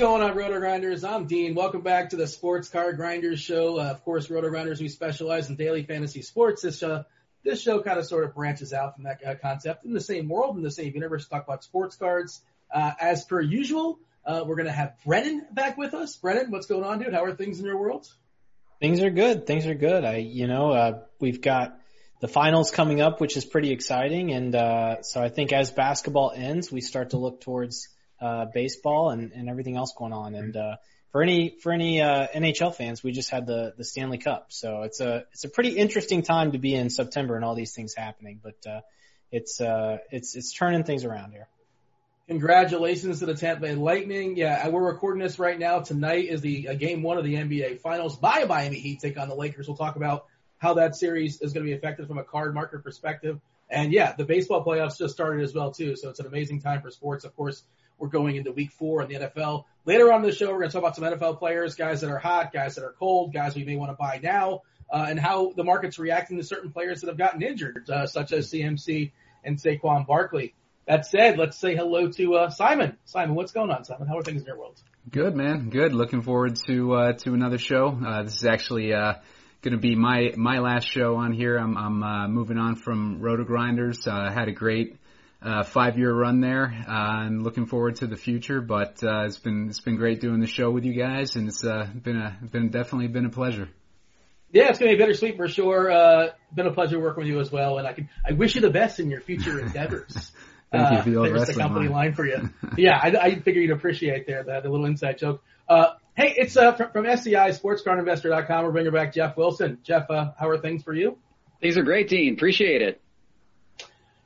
Going on, Roto Grinders? I'm Dean. Welcome back to the Sports Car Grinders Show. Uh, of course, Roto Grinders, we specialize in daily fantasy sports. This show, this show kind of sort of branches out from that uh, concept in the same world, in the same universe. Talk about sports cards. Uh, as per usual, uh, we're going to have Brennan back with us. Brennan, what's going on, dude? How are things in your world? Things are good. Things are good. I, you know, uh, we've got the finals coming up, which is pretty exciting. And, uh, so I think as basketball ends, we start to look towards, uh, baseball and, and everything else going on. And, uh, for any, for any, uh, NHL fans, we just had the, the Stanley Cup. So it's a, it's a pretty interesting time to be in September and all these things happening, but, uh, it's, uh, it's, it's turning things around here. Congratulations to the Tampa Bay Lightning. Yeah, we're recording this right now. Tonight is the uh, game one of the NBA Finals. By Miami Heat take on the Lakers. We'll talk about how that series is going to be affected from a card market perspective. And yeah, the baseball playoffs just started as well too. So it's an amazing time for sports. Of course, we're going into week four in the NFL. Later on in the show, we're going to talk about some NFL players, guys that are hot, guys that are cold, guys we may want to buy now, uh, and how the market's reacting to certain players that have gotten injured, uh, such as CMC and Saquon Barkley. That said, let's say hello to uh, Simon. Simon, what's going on, Simon? How are things in your world? Good, man. Good. Looking forward to uh, to another show. Uh, this is actually uh, going to be my my last show on here. I'm I'm uh, moving on from Roto Grinders. Uh, had a great uh, five year run there. Uh, I'm looking forward to the future, but uh, it's been it's been great doing the show with you guys, and it's uh, been a been definitely been a pleasure. Yeah, it's gonna be bittersweet for sure. Uh, been a pleasure working with you as well, and I can I wish you the best in your future endeavors. Thank you for the old there's the company line. line for you. yeah, I, I figure you'd appreciate there the, the little inside joke. Uh, hey, it's uh, from, from SCI SportsCardInvestor.com. We're bringing back Jeff Wilson. Jeff, uh, how are things for you? Things are great, Dean. Appreciate it.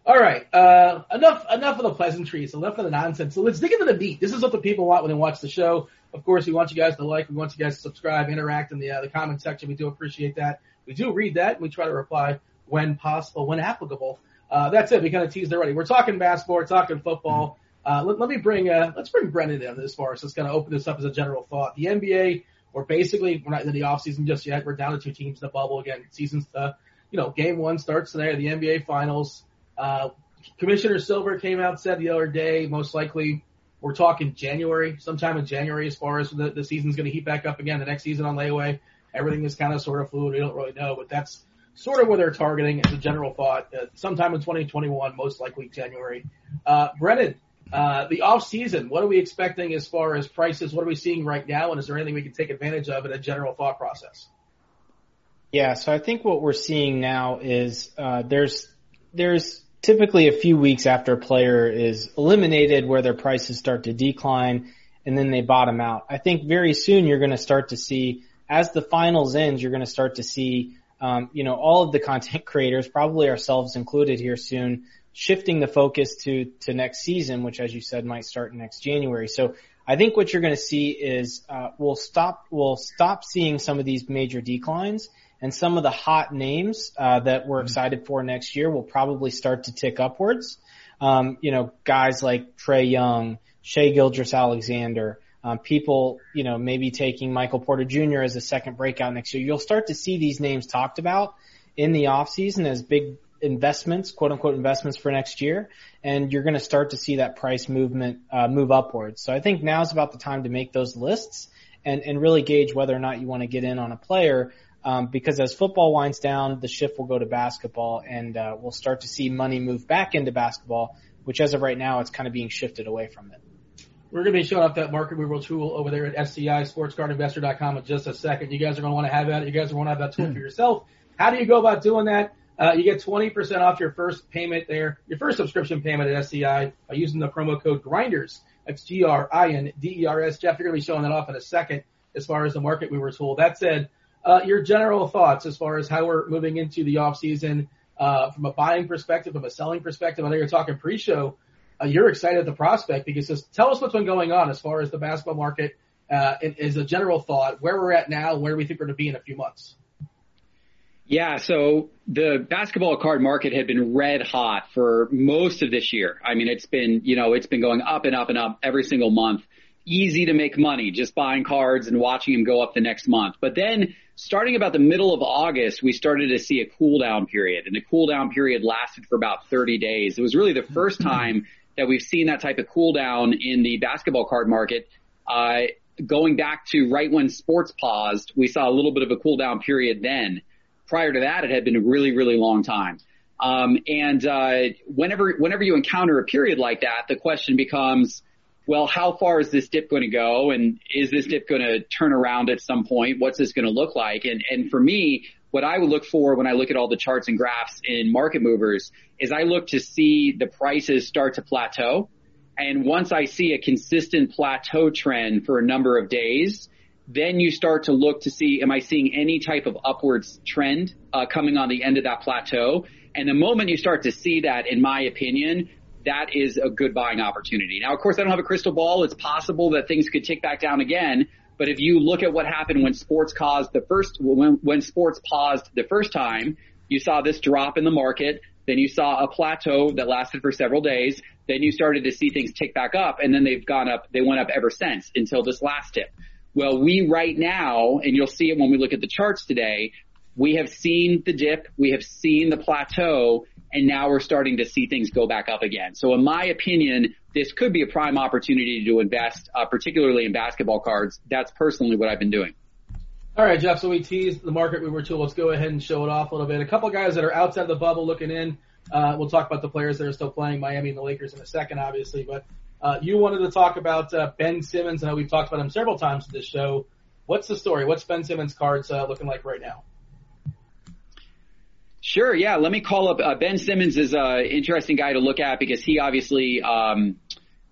All right, uh, enough enough of the pleasantries, enough of the nonsense. So let's dig into the meat. This is what the people want when they watch the show. Of course, we want you guys to like, we want you guys to subscribe, interact in the uh, the comment section. We do appreciate that. We do read that. and We try to reply when possible, when applicable. Uh, that's it. We kind of teased already. We're talking basketball, we're talking football. Uh, let, let me bring uh, let's bring Brendan in as far as let's kind of open this up as a general thought. The NBA, we're basically we're not in the off season just yet. We're down to two teams in the bubble again. Season's uh, you know, game one starts today. The NBA Finals. Uh, Commissioner Silver came out said the other day, most likely we're talking January, sometime in January, as far as the, the season's going to heat back up again. The next season on layaway, everything is kind of sort of fluid. We don't really know, but that's sort of where they're targeting as a general thought. Uh, sometime in 2021, most likely January. Uh, Brennan, Uh, the off season, what are we expecting as far as prices? What are we seeing right now? And is there anything we can take advantage of in a general thought process? Yeah, so I think what we're seeing now is uh, there's there's typically a few weeks after a player is eliminated where their prices start to decline and then they bottom out. I think very soon you're going to start to see as the finals ends, you're going to start to see um, you know all of the content creators, probably ourselves included here soon, shifting the focus to to next season, which as you said might start next January. So I think what you're going to see is uh, we'll stop we'll stop seeing some of these major declines and some of the hot names uh, that we're mm-hmm. excited for next year will probably start to tick upwards. Um, you know, guys like Trae Young, Shai Gilgeous-Alexander, um, people, you know, maybe taking Michael Porter Jr. as a second breakout next year. You'll start to see these names talked about in the offseason as big investments, quote unquote investments for next year, and you're going to start to see that price movement uh, move upwards. So I think now is about the time to make those lists and and really gauge whether or not you want to get in on a player um, because as football winds down, the shift will go to basketball, and uh, we'll start to see money move back into basketball, which as of right now, it's kind of being shifted away from it. We're going to be showing off that market mover tool over there at SCI SportsCardInvestor.com in just a second. You guys are going to want to have that. You guys are going to have that tool for yourself. How do you go about doing that? Uh, you get 20% off your first payment there, your first subscription payment at SCI by using the promo code GRINDERS. That's G-R-I-N-D-E-R-S. Jeff, you're going to be showing that off in a second as far as the market we were told. That said, uh, your general thoughts as far as how we're moving into the off season uh, from a buying perspective, from a selling perspective. I know you're talking pre-show. Uh, you're excited at the prospect because just tell us what's been going on as far as the basketball market uh, as a general thought, where we're at now, where we think we're going to be in a few months. Yeah, so the basketball card market had been red hot for most of this year. I mean, it's been, you know, it's been going up and up and up every single month. Easy to make money just buying cards and watching them go up the next month. But then starting about the middle of August, we started to see a cool down period and the cool down period lasted for about 30 days. It was really the first time that we've seen that type of cool down in the basketball card market. Uh, going back to right when sports paused, we saw a little bit of a cool down period then. Prior to that, it had been a really, really long time. Um, and uh, whenever whenever you encounter a period like that, the question becomes, well, how far is this dip going to go? And is this dip going to turn around at some point? What's this going to look like? And, and for me, what I would look for when I look at all the charts and graphs in market movers is I look to see the prices start to plateau. And once I see a consistent plateau trend for a number of days, then you start to look to see, am I seeing any type of upwards trend uh, coming on the end of that plateau? And the moment you start to see that, in my opinion, that is a good buying opportunity. Now, of course, I don't have a crystal ball. It's possible that things could tick back down again. But if you look at what happened when sports caused the first, when, when sports paused the first time, you saw this drop in the market. Then you saw a plateau that lasted for several days. Then you started to see things tick back up and then they've gone up, they went up ever since until this last tip. Well, we right now, and you'll see it when we look at the charts today, we have seen the dip, we have seen the plateau, and now we're starting to see things go back up again. So in my opinion, this could be a prime opportunity to invest, uh, particularly in basketball cards. That's personally what I've been doing. All right, Jeff. So we teased the market we were to. Let's go ahead and show it off a little bit. A couple guys that are outside the bubble looking in. Uh, we'll talk about the players that are still playing Miami and the Lakers in a second, obviously. But uh, you wanted to talk about uh, Ben Simmons. I know we've talked about him several times in this show. What's the story? What's Ben Simmons' cards uh, looking like right now? Sure. Yeah. Let me call up uh, Ben Simmons is an interesting guy to look at because he obviously, um,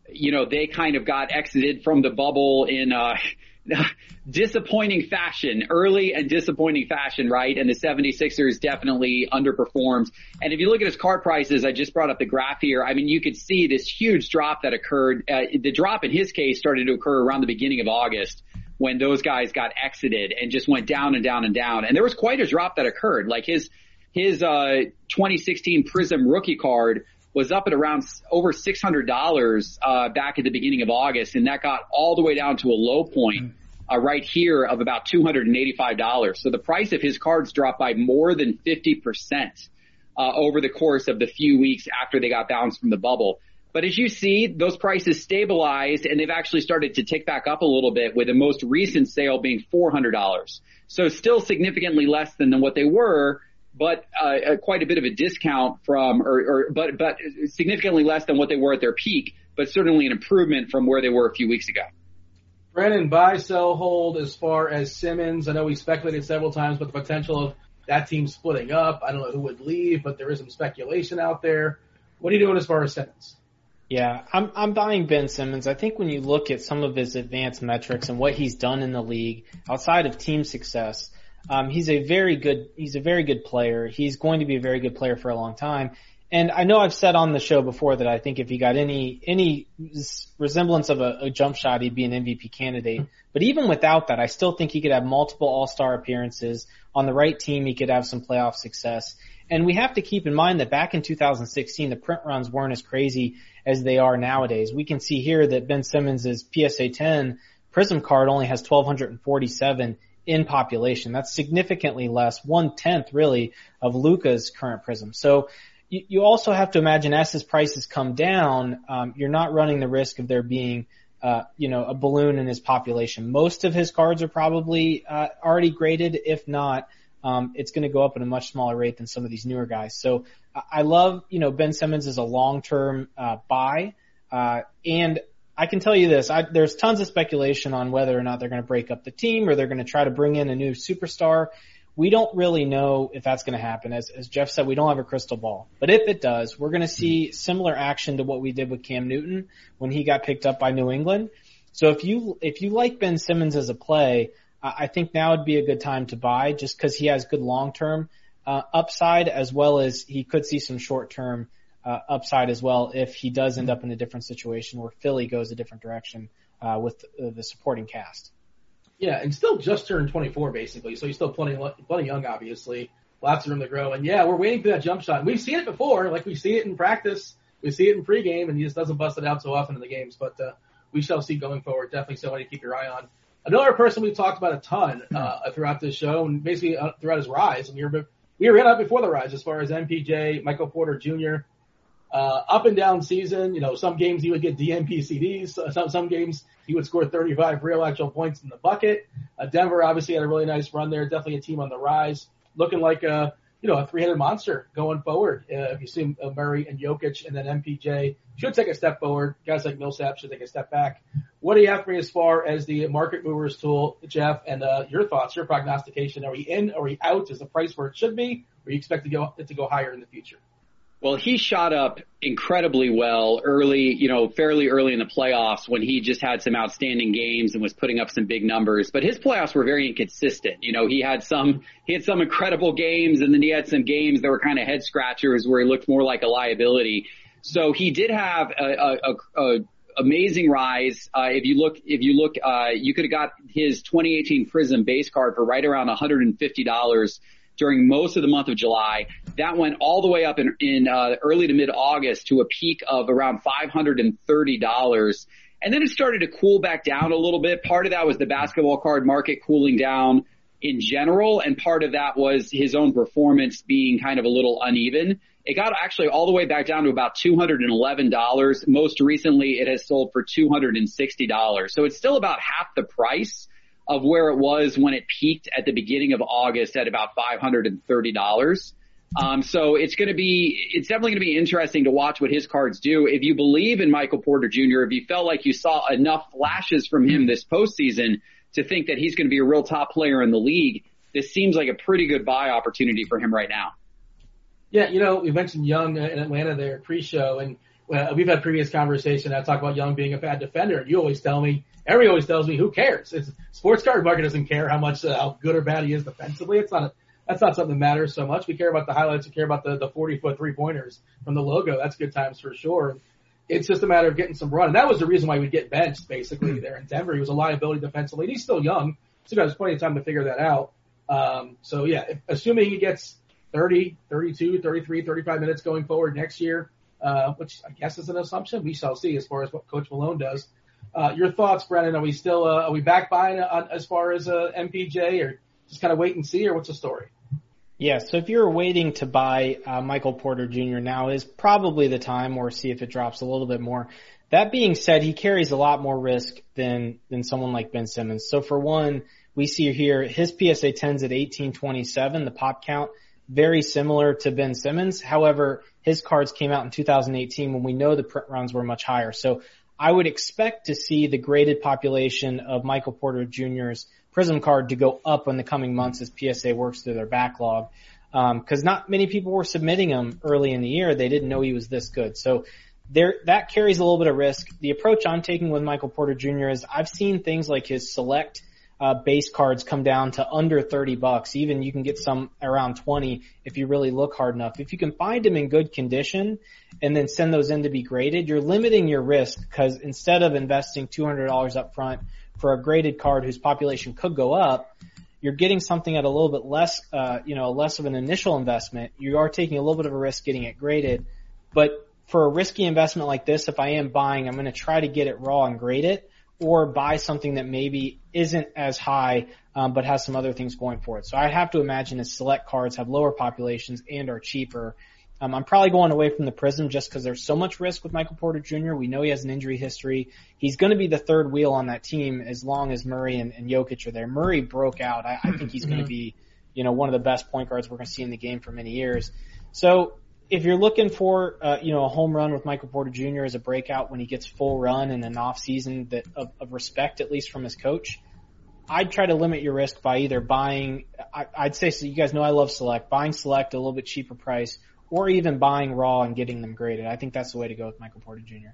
you know, they kind of got exited from the bubble in uh, disappointing fashion, early and disappointing fashion, right? And the 76ers definitely underperformed. And if you look at his card prices, I just brought up the graph here. I mean, you could see this huge drop that occurred. Uh, the drop in his case started to occur around the beginning of August when those guys got exited and just went down and down and down. And there was quite a drop that occurred. Like his his uh, 2016 Prism rookie card was up at around over $600 uh, back at the beginning of August, and that got all the way down to a low point uh, right here of about $285. So the price of his cards dropped by more than 50% uh, over the course of the few weeks after they got bounced from the bubble. But as you see, those prices stabilized and they've actually started to tick back up a little bit with the most recent sale being $400. So still significantly less than, than what they were, but uh, quite a bit of a discount from, or, or but but significantly less than what they were at their peak. but certainly an improvement from where they were a few weeks ago. Brennan, buy, sell, hold as far as Simmons. I know we speculated several times about the potential of that team splitting up. I don't know who would leave, but there is some speculation out there. What are you doing as far as Simmons? Yeah, I'm I'm buying Ben Simmons. I think when you look at some of his advanced metrics and what he's done in the league outside of team success, um, he's a very good he's a very good player. He's going to be a very good player for a long time. And I know I've said on the show before that I think if he got any any resemblance of a, a jump shot, he'd be an MVP candidate. But even without that, I still think he could have multiple All Star appearances on the right team. He could have some playoff success. And we have to keep in mind that back in 2016, the print runs weren't as crazy as they are nowadays. We can see here that Ben Simmons' PSA 10 Prism card only has 1247 in population. That's significantly less, one tenth really of Luka's current Prism. So you, you also have to imagine as his prices come down, um, you're not running the risk of there being uh, you know, a balloon in his population. Most of his cards are probably uh, already graded. If not, um, it's going to go up at a much smaller rate than some of these newer guys. So I love, you know, Ben Simmons is a long-term uh, buy, uh, and I can tell you this: I, there's tons of speculation on whether or not they're going to break up the team or they're going to try to bring in a new superstar. We don't really know if that's going to happen. As, as Jeff said, we don't have a crystal ball. But if it does, we're going to see similar action to what we did with Cam Newton when he got picked up by New England. So if you if you like Ben Simmons as a play, I think now would be a good time to buy just because he has good long term uh, upside as well as he could see some short term uh, upside as well if he does end up in a different situation where Philly goes a different direction uh, with the supporting cast. Yeah, and still just turned 24 basically, so he's still plenty plenty young, obviously. Lots of room to grow, and yeah, we're waiting for that jump shot. We've seen it before, like we see it in practice, we see it in pregame, and he just doesn't bust it out so often in the games. But uh, we shall see going forward. Definitely somebody to keep your eye on. Another person we've talked about a ton uh, throughout this show, and basically uh, throughout his rise, and we were we were in up before the rise as far as MPJ, Michael Porter Jr. Uh, up and down season, you know, some games he would get DNP CDs, some some games he would score 35 real actual points in the bucket. Uh, Denver obviously had a really nice run there, definitely a team on the rise, looking like a you know a three-headed monster going forward. Uh, if you see uh, Murray and Jokic, and then MPJ should take a step forward. Guys like Millsap should take a step back. What do you have for me as far as the market movers tool, Jeff? And uh, your thoughts, your prognostication? Are we in? Are we out? Is the price where it should be? Or you expect to go to go higher in the future? Well, he shot up incredibly well early, you know, fairly early in the playoffs when he just had some outstanding games and was putting up some big numbers. But his playoffs were very inconsistent. You know, he had some, he had some incredible games and then he had some games that were kind of head scratchers where he looked more like a liability. So he did have a, a, a, amazing rise. Uh, if you look, if you look, uh, you could have got his 2018 Prism base card for right around $150 during most of the month of July. That went all the way up in, in uh, early to mid August to a peak of around $530. And then it started to cool back down a little bit. Part of that was the basketball card market cooling down in general, and part of that was his own performance being kind of a little uneven. It got actually all the way back down to about $211. Most recently, it has sold for $260. So it's still about half the price of where it was when it peaked at the beginning of August at about $530. Um, so it's going to be, it's definitely going to be interesting to watch what his cards do. If you believe in Michael Porter Jr., if you felt like you saw enough flashes from him this postseason to think that he's going to be a real top player in the league, this seems like a pretty good buy opportunity for him right now. Yeah, you know, we mentioned Young in Atlanta there pre-show, and uh, we've had previous conversation. I talk about Young being a bad defender, and you always tell me, every always tells me, who cares? It's sports card market doesn't care how much uh, how good or bad he is defensively. It's not a, that's not something that matters so much. We care about the highlights. We care about the the 40 foot three pointers from the logo. That's good times for sure. It's just a matter of getting some run, and that was the reason why we'd get benched basically there in Denver. He was a liability defensively. And he's still young, so he has plenty of time to figure that out. Um, so yeah, if, assuming he gets 30, 32, 33, 35 minutes going forward next year, uh, which I guess is an assumption. We shall see as far as what Coach Malone does. Uh, your thoughts, Brennan? Are we still uh, are we back buying on, as far as uh, MPJ, or just kind of wait and see, or what's the story? Yeah, so if you're waiting to buy uh, Michael Porter Jr. now is probably the time, or see if it drops a little bit more. That being said, he carries a lot more risk than than someone like Ben Simmons. So for one, we see here his PSA 10s at 1827, the pop count very similar to Ben Simmons. However, his cards came out in 2018 when we know the print runs were much higher. So I would expect to see the graded population of Michael Porter Jr.'s Prism card to go up in the coming months as PSA works through their backlog. Because um, not many people were submitting him early in the year. They didn't know he was this good. So there, that carries a little bit of risk. The approach I'm taking with Michael Porter Jr. is I've seen things like his select uh, base cards come down to under 30 bucks. Even you can get some around 20 if you really look hard enough. If you can find them in good condition and then send those in to be graded, you're limiting your risk because instead of investing $200 up front for a graded card whose population could go up, you're getting something at a little bit less, uh, you know, less of an initial investment. You are taking a little bit of a risk getting it graded, but for a risky investment like this, if I am buying, I'm going to try to get it raw and grade it or buy something that maybe isn't as high, um, but has some other things going for it. So I have to imagine that select cards have lower populations and are cheaper. Um, I'm probably going away from the Prism just because there's so much risk with Michael Porter Jr. We know he has an injury history. He's going to be the third wheel on that team as long as Murray and, and Jokic are there. Murray broke out. I, I think he's going to be, you know, one of the best point guards we're going to see in the game for many years. So if you're looking for, uh, you know, a home run with Michael Porter Jr. as a breakout when he gets full run in an off season that of, of respect, at least from his coach, I'd try to limit your risk by either buying, I, I'd say, so you guys know I love Select, buying Select a little bit cheaper price or even buying raw and getting them graded. I think that's the way to go with Michael Porter Jr.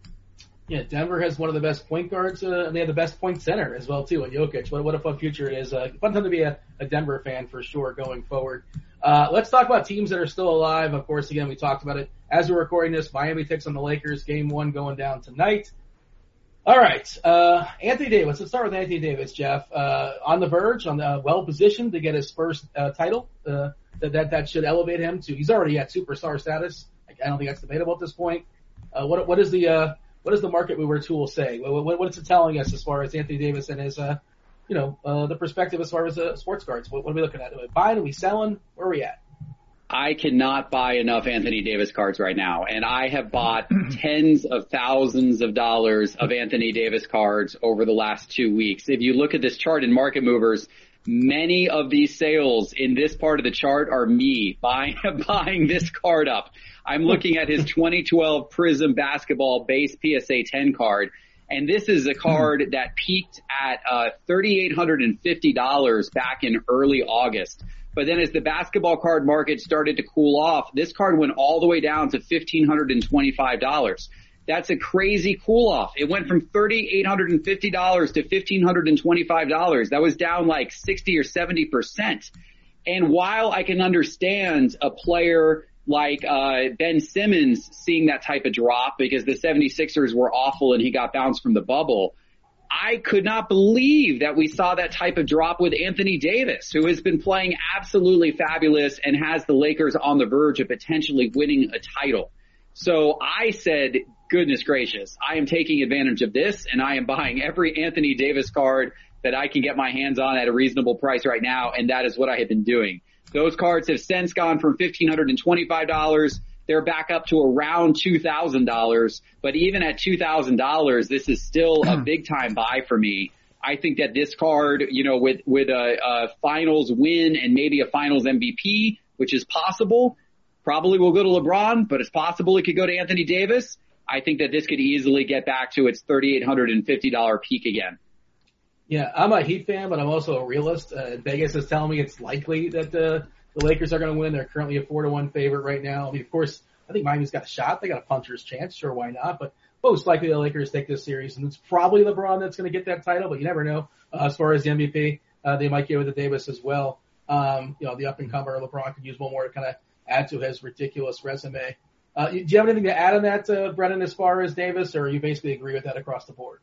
Yeah, Denver has one of the best point guards, uh, and they have the best point center as well too, in Jokic. What, what a fun future it is. Uh, fun time to be a, a Denver fan for sure going forward. Uh, let's talk about teams that are still alive. Of course, again, we talked about it as we're recording this. Miami takes on the Lakers. Game one going down tonight. All right, uh, Anthony Davis. Let's start with Anthony Davis, Jeff. Uh, on the verge, on the well positioned to get his first uh, title. Uh, that, that that should elevate him to. He's already at superstar status. I don't think that's debatable at this point. Uh, what what is the uh, what does the market mover tool say? What, what, what is it telling us as far as Anthony Davis and his uh, you know uh, the perspective as far as uh, sports cards? What, what are we looking at? Are we buying? Are we selling? Where are we at? I cannot buy enough Anthony Davis cards right now. And I have bought tens of thousands of dollars of Anthony Davis cards over the last two weeks. If you look at this chart in market movers, Many of these sales in this part of the chart are me buying, buying this card up. I'm looking at his 2012 Prism basketball base PSA 10 card. And this is a card that peaked at uh, $3,850 back in early August. But then as the basketball card market started to cool off, this card went all the way down to $1,525. That's a crazy cool off. It went from $3,850 to $1,525. That was down like 60 or 70%. And while I can understand a player like uh, Ben Simmons seeing that type of drop because the 76ers were awful and he got bounced from the bubble, I could not believe that we saw that type of drop with Anthony Davis, who has been playing absolutely fabulous and has the Lakers on the verge of potentially winning a title. So I said, goodness gracious, I am taking advantage of this and I am buying every Anthony Davis card that I can get my hands on at a reasonable price right now. And that is what I have been doing. Those cards have since gone from $1,525. They're back up to around $2,000. But even at $2,000, this is still a hmm. big time buy for me. I think that this card, you know, with, with a, a finals win and maybe a finals MVP, which is possible, probably will go to LeBron, but it's possible it could go to Anthony Davis. I think that this could easily get back to its $3,850 peak again. Yeah, I'm a Heat fan, but I'm also a realist. Uh, Vegas is telling me it's likely that the the Lakers are going to win. They're currently a four to one favorite right now. I mean, of course, I think Miami's got a shot. They got a puncher's chance. Sure, why not? But most likely the Lakers take this series, and it's probably LeBron that's going to get that title. But you never know. Uh, as far as the MVP, uh, they might give it to Davis as well. Um, you know, the up and comer LeBron could use one more to kind of add to his ridiculous resume. Uh, do you have anything to add on that, uh, Brennan, as far as Davis, or you basically agree with that across the board?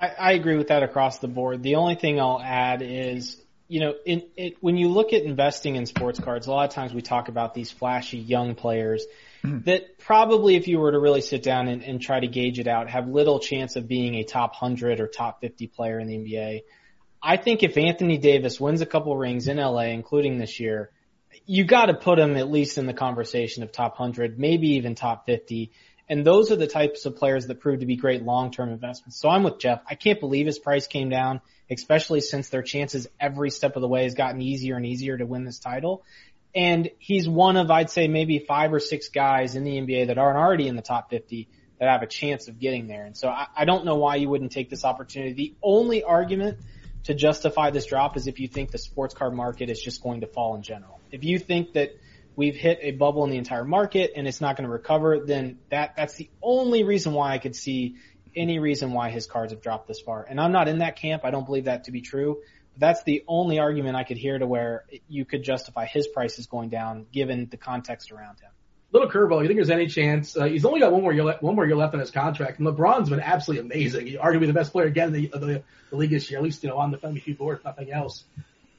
I, I agree with that across the board. The only thing I'll add is, you know, in, it, when you look at investing in sports cards, a lot of times we talk about these flashy young players mm-hmm. that probably, if you were to really sit down and, and try to gauge it out, have little chance of being a top 100 or top 50 player in the NBA. I think if Anthony Davis wins a couple rings in LA, including this year, you got to put him at least in the conversation of top 100, maybe even top 50. And those are the types of players that prove to be great long-term investments. So I'm with Jeff. I can't believe his price came down, especially since their chances every step of the way has gotten easier and easier to win this title. And he's one of, I'd say, maybe five or six guys in the NBA that aren't already in the top 50 that have a chance of getting there. And so I, I don't know why you wouldn't take this opportunity. The only argument to justify this drop is if you think the sports card market is just going to fall in general. If you think that we've hit a bubble in the entire market and it's not going to recover, then that, that's the only reason why I could see any reason why his cards have dropped this far. And I'm not in that camp. I don't believe that to be true. That's the only argument I could hear to where you could justify his prices going down given the context around him. Little curveball. You think there's any chance? Uh, he's only got one more year, le- one more year left on his contract, and LeBron's been absolutely amazing. He's arguably the best player again in the, the, the league this year, at least you know on the MVP board, if nothing else.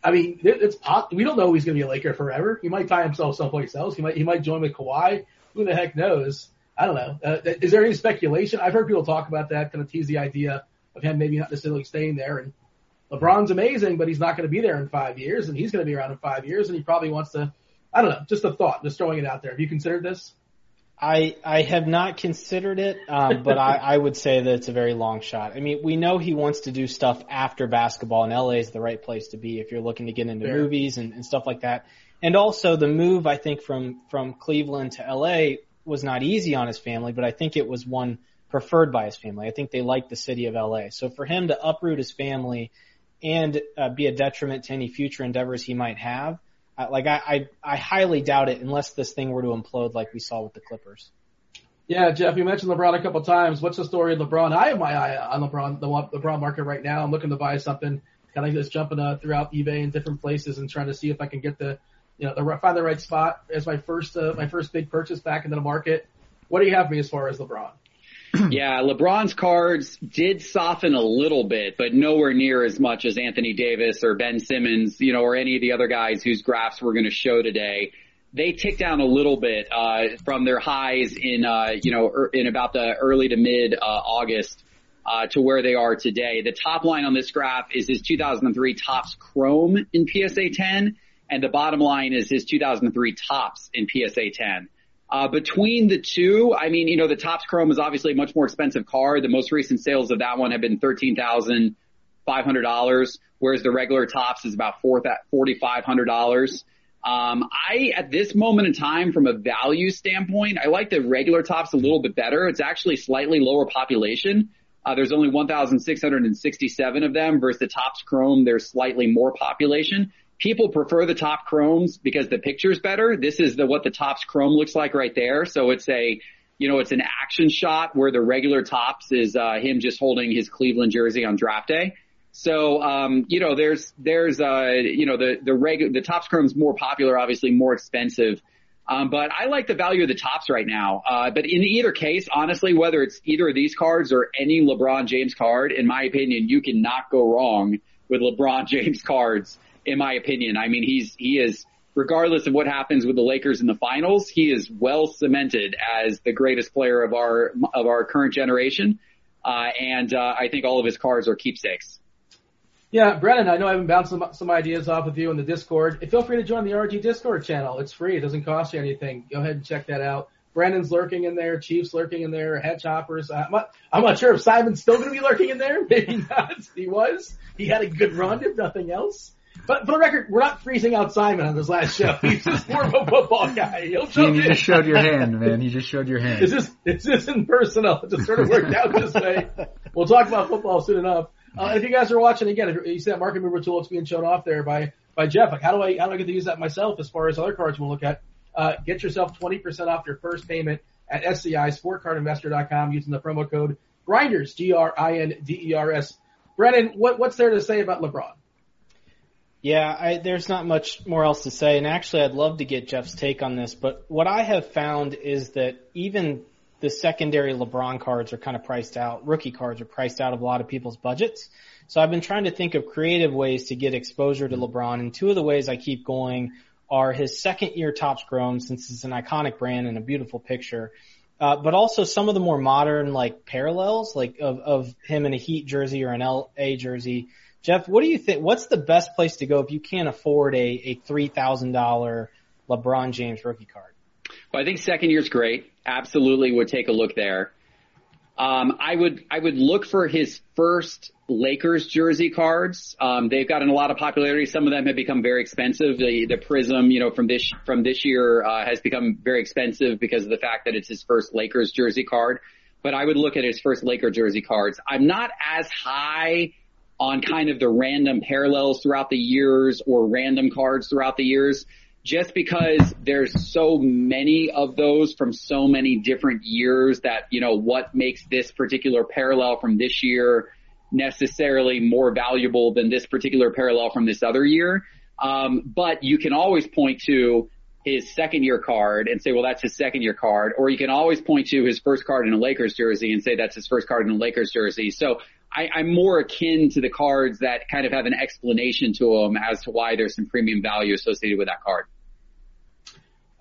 I mean, it, it's we don't know he's going to be a Laker forever. He might tie himself someplace else. He might he might join with Kawhi. Who the heck knows? I don't know. Uh, is there any speculation? I've heard people talk about that, kind of tease the idea of him maybe not necessarily staying there. And LeBron's amazing, but he's not going to be there in five years, and he's going to be around in five years, and he probably wants to. I don't know. Just a thought. Just throwing it out there. Have you considered this? I I have not considered it, um, but I, I would say that it's a very long shot. I mean, we know he wants to do stuff after basketball, and LA is the right place to be if you're looking to get into Fair. movies and, and stuff like that. And also the move, I think, from from Cleveland to LA was not easy on his family, but I think it was one preferred by his family. I think they liked the city of LA. So for him to uproot his family and uh, be a detriment to any future endeavors he might have, like I, I, I highly doubt it unless this thing were to implode like we saw with the Clippers. Yeah, Jeff, you mentioned LeBron a couple times. What's the story of LeBron? I have my eye on LeBron, the LeBron market right now. I'm looking to buy something, kind of just jumping uh, throughout eBay and different places and trying to see if I can get the, you know, the, find the right spot as my first, uh, my first big purchase back into the market. What do you have for me as far as LeBron? yeah, LeBron's cards did soften a little bit, but nowhere near as much as Anthony Davis or Ben Simmons, you know, or any of the other guys whose graphs we're going to show today. They ticked down a little bit uh, from their highs in, uh, you know, er, in about the early to mid uh, August uh, to where they are today. The top line on this graph is his 2003 Topps Chrome in PSA 10, and the bottom line is his 2003 Topps in PSA 10. Uh, between the two, I mean, you know, the Topps Chrome is obviously a much more expensive car. The most recent sales of that one have been thirteen thousand five hundred dollars, whereas the regular Topps is about four forty five hundred dollars. Um, I at this moment in time, from a value standpoint, I like the regular Topps a little bit better. It's actually slightly lower population. Uh, there's only 1,667 of them versus the Topps Chrome. There's slightly more population people prefer the top chromes because the picture's better. This is the what the Topps chrome looks like right there. So it's a you know, it's an action shot where the regular Topps is uh, him just holding his Cleveland jersey on draft day. So um, you know, there's there's uh, you know the the reg the Topps chrome's more popular, obviously more expensive. Um, but I like the value of the Topps right now. Uh, but in either case, honestly, whether it's either of these cards or any LeBron James card, in my opinion, you cannot go wrong with LeBron James cards in my opinion. I mean, he's, he is, regardless of what happens with the Lakers in the finals, he is well cemented as the greatest player of our, of our current generation. Uh, and, uh, I think all of his cards are keepsakes. Yeah, Brennan, I know I've been bouncing some, some ideas off with you in the Discord. Feel free to join the RG Discord channel. It's free. It doesn't cost you anything. Go ahead and check that out. Brandon's lurking in there. Chief's lurking in there. Head choppers. I'm not, I'm not sure if Simon's still going to be lurking in there. Maybe not. He was. He had a good run, if nothing else. But for the record, we're not freezing out Simon on this last show. He's just more of a football guy. He'll jump you just showed your hand, man. You just showed your hand. It's just, it's just impersonal. It just sort of worked out this way. We'll talk about football soon enough. Uh, if you guys are watching again, if you see that market mover tool, it's being shown off there by, by Jeff. Like, how do I, how do I get to use that myself as far as other cards we'll look at? Uh, get yourself 20% off your first payment at SCI SportsCardInvestor.com using the promo code Grinders, G-R-I-N-D-E-R-S. Brennan, what, what's there to say about LeBron? Yeah, I, there's not much more else to say. And actually, I'd love to get Jeff's take on this. But what I have found is that even the secondary LeBron cards are kind of priced out. Rookie cards are priced out of a lot of people's budgets. So I've been trying to think of creative ways to get exposure to LeBron. And two of the ways I keep going are his second year Topps Chrome, since it's an iconic brand and a beautiful picture. Uh, but also some of the more modern like parallels, like of, of him in a Heat jersey or an LA jersey Jeff, what do you think? What's the best place to go if you can't afford a, a $3,000 LeBron James rookie card? Well, I think second year's great. Absolutely would take a look there. Um, I would I would look for his first Lakers jersey cards. Um, they've gotten a lot of popularity. Some of them have become very expensive. The the Prism, you know, from this from this year uh, has become very expensive because of the fact that it's his first Lakers jersey card. But I would look at his first Laker jersey cards. I'm not as high on kind of the random parallels throughout the years or random cards throughout the years just because there's so many of those from so many different years that, you know, what makes this particular parallel from this year necessarily more valuable than this particular parallel from this other year. Um, but you can always point to his second year card and say, well, that's his second year card. Or you can always point to his first card in a Lakers jersey and say that's his first card in a Lakers jersey. So I, I'm more akin to the cards that kind of have an explanation to them as to why there's some premium value associated with that card.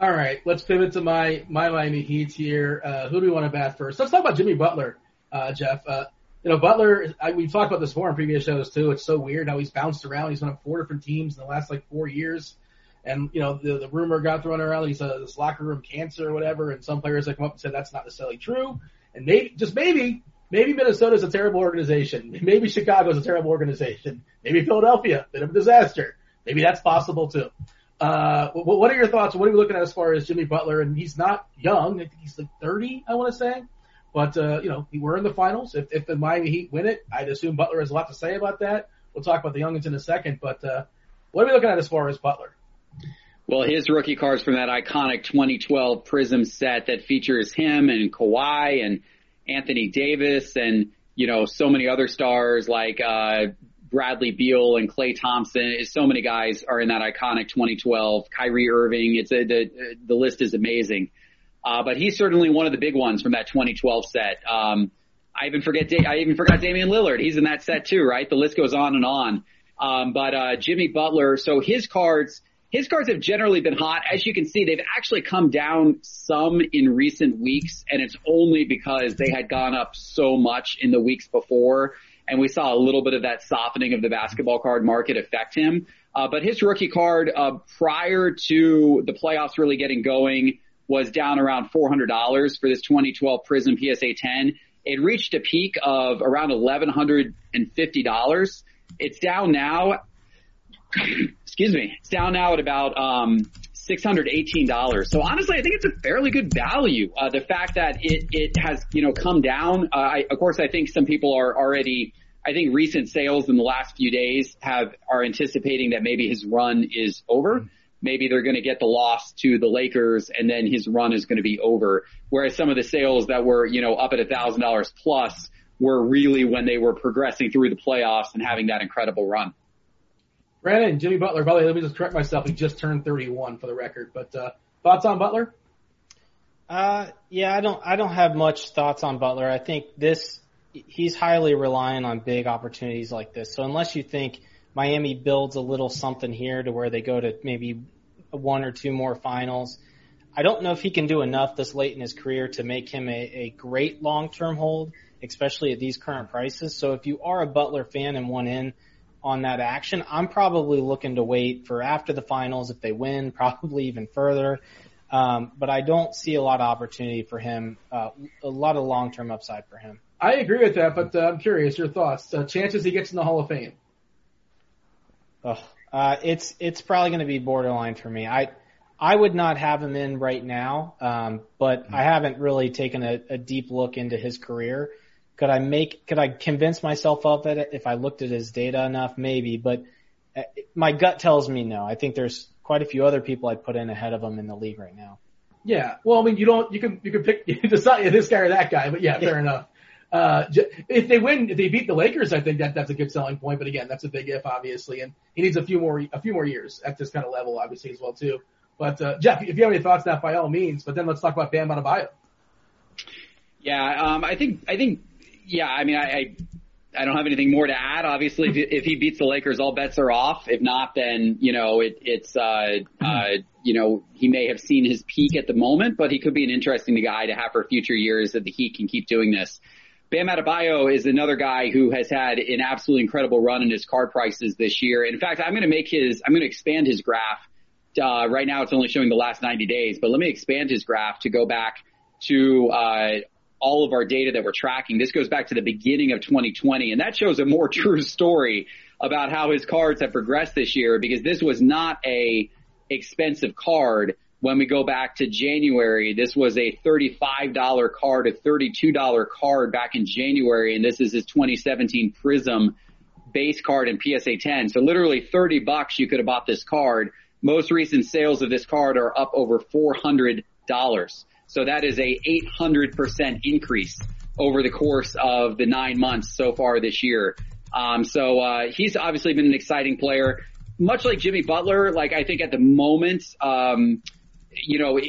All right, let's pivot to my my Miami Heat here. Uh, who do we want to bat first? Let's talk about Jimmy Butler, uh, Jeff. Uh, you know, Butler. I, we've talked about this before in previous shows too. It's so weird how he's bounced around. He's been on four different teams in the last like four years, and you know the the rumor got thrown around he's a this locker room cancer or whatever. And some players have come up and said that's not necessarily true. And maybe just maybe maybe Minnesota's a terrible organization. Maybe Chicago's a terrible organization. Maybe Philadelphia, bit of a disaster. Maybe that's possible too. Uh, what are your thoughts? What are we looking at as far as Jimmy Butler? And he's not young. I think he's like 30, I want to say. But, uh, you know, we're in the finals. If, if the Miami Heat win it, I'd assume Butler has a lot to say about that. We'll talk about the youngins in a second. But, uh, what are we looking at as far as Butler? Well, his rookie cards from that iconic 2012 Prism set that features him and Kawhi and Anthony Davis and, you know, so many other stars like, uh, Bradley Beal and Klay Thompson. So many guys are in that iconic 2012. Kyrie Irving. It's a, the the list is amazing. Uh, but he's certainly one of the big ones from that 2012 set. Um, I even forget I even forgot Damian Lillard. He's in that set too, right? The list goes on and on. Um, but uh, Jimmy Butler. So his cards. His cards have generally been hot. As you can see, they've actually come down some in recent weeks, and it's only because they had gone up so much in the weeks before and we saw a little bit of that softening of the basketball card market affect him. Uh, but his rookie card uh, prior to the playoffs really getting going was down around $400 for this 2012 Prism PSA 10. It reached a peak of around $1,150. It's down now. excuse me. It's down now at about um, $618. So honestly, I think it's a fairly good value. Uh, the fact that it, it has, you know, come down. Uh, I, of course, I think some people are already, I think recent sales in the last few days have, are anticipating that maybe his run is over. Maybe they're going to get the loss to the Lakers and then his run is going to be over. Whereas some of the sales that were, you know, up at a thousand dollars plus were really when they were progressing through the playoffs and having that incredible run. Brandon, Jimmy Butler. By the way, let me just correct myself. He just turned 31 for the record. But uh, thoughts on Butler? Uh, yeah, I don't. I don't have much thoughts on Butler. I think this he's highly reliant on big opportunities like this. So unless you think Miami builds a little something here to where they go to maybe one or two more finals, I don't know if he can do enough this late in his career to make him a, a great long-term hold, especially at these current prices. So if you are a Butler fan and want in on that action. I'm probably looking to wait for after the finals if they win, probably even further. Um, but I don't see a lot of opportunity for him, uh, a lot of long term upside for him. I agree with that, but uh, I'm curious your thoughts. Uh, chances he gets in the Hall of Fame? Ugh. Uh, it's it's probably going to be borderline for me. I I would not have him in right now, um, but mm-hmm. I haven't really taken a, a deep look into his career. Could I make, could I convince myself of it if I looked at his data enough? Maybe, but uh, my gut tells me no. I think there's quite a few other people I'd put in ahead of him in the league right now. Yeah. Well, I mean, you don't, you can, you can pick, you decide this guy or that guy, but yeah, fair enough. Uh, if they win, if they beat the Lakers, I think that that's a good selling point. But again, that's a big if, obviously, and he needs a few more, a few more years at this kind of level, obviously, as well too. But uh, Jeff, if you have any thoughts, on that by all means. But then let's talk about Bam Adebayo. Yeah, um, I think I think yeah, I mean, I, I, I don't have anything more to add. Obviously, if, if he beats the Lakers, all bets are off. If not, then, you know, it, it's, uh, uh, you know, he may have seen his peak at the moment, but he could be an interesting guy to have for future years that the Heat can keep doing this. Bam Adebayo is another guy who has had an absolutely incredible run in his card prices this year. In fact, I'm going to make his, I'm going to expand his graph. Uh, right now it's only showing the last 90 days, but let me expand his graph to go back to, uh, all of our data that we're tracking. This goes back to the beginning of 2020 and that shows a more true story about how his cards have progressed this year because this was not a expensive card when we go back to January, this was a $35 card, a $32 card back in January, and this is his 2017 Prism base card in PSA 10. So literally 30 bucks you could have bought this card. Most recent sales of this card are up over $400. So that is a 800% increase over the course of the nine months so far this year. Um, so, uh, he's obviously been an exciting player. Much like Jimmy Butler, like I think at the moment, um, you know,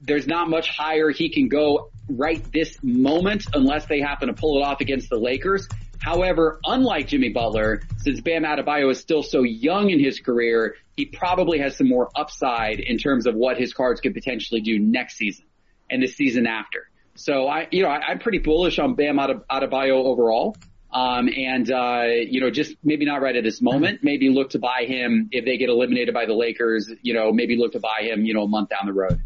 there's not much higher he can go right this moment unless they happen to pull it off against the Lakers. However, unlike Jimmy Butler, since Bam Adebayo is still so young in his career, he probably has some more upside in terms of what his cards could potentially do next season and the season after. So I, you know, I, am pretty bullish on Bam Adebayo overall. Um, and, uh, you know, just maybe not right at this moment. Maybe look to buy him if they get eliminated by the Lakers, you know, maybe look to buy him, you know, a month down the road.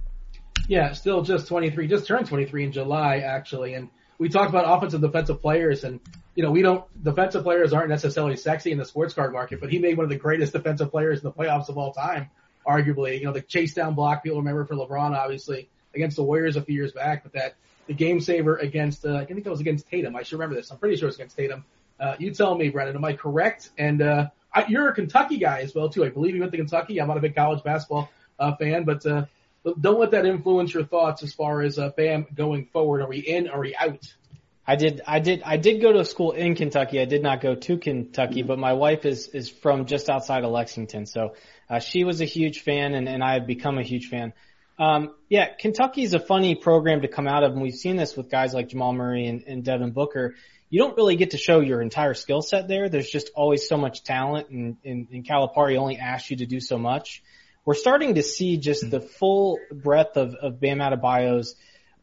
Yeah, still just 23, just turned 23 in July, actually. And we talked about offensive defensive players and, you know, we don't, defensive players aren't necessarily sexy in the sports card market, but he made one of the greatest defensive players in the playoffs of all time, arguably. You know, the chase down block people remember for LeBron, obviously, against the Warriors a few years back, but that the game saver against, uh, I think it was against Tatum. I should remember this. I'm pretty sure it's against Tatum. Uh, you tell me, Brennan, am I correct? And, uh, I, you're a Kentucky guy as well too. I believe you went to Kentucky. I'm not a big college basketball, uh, fan, but, uh, don't let that influence your thoughts as far as, uh, Bam going forward. Are we in? Are we out? I did, I did, I did go to school in Kentucky. I did not go to Kentucky, but my wife is, is from just outside of Lexington. So, uh, she was a huge fan and, and I have become a huge fan. Um, yeah, Kentucky's a funny program to come out of, and we've seen this with guys like Jamal Murray and, and Devin Booker. You don't really get to show your entire skill set there. There's just always so much talent, and, and, and Calipari only asks you to do so much. We're starting to see just the full breadth of, of Bam Adebayo's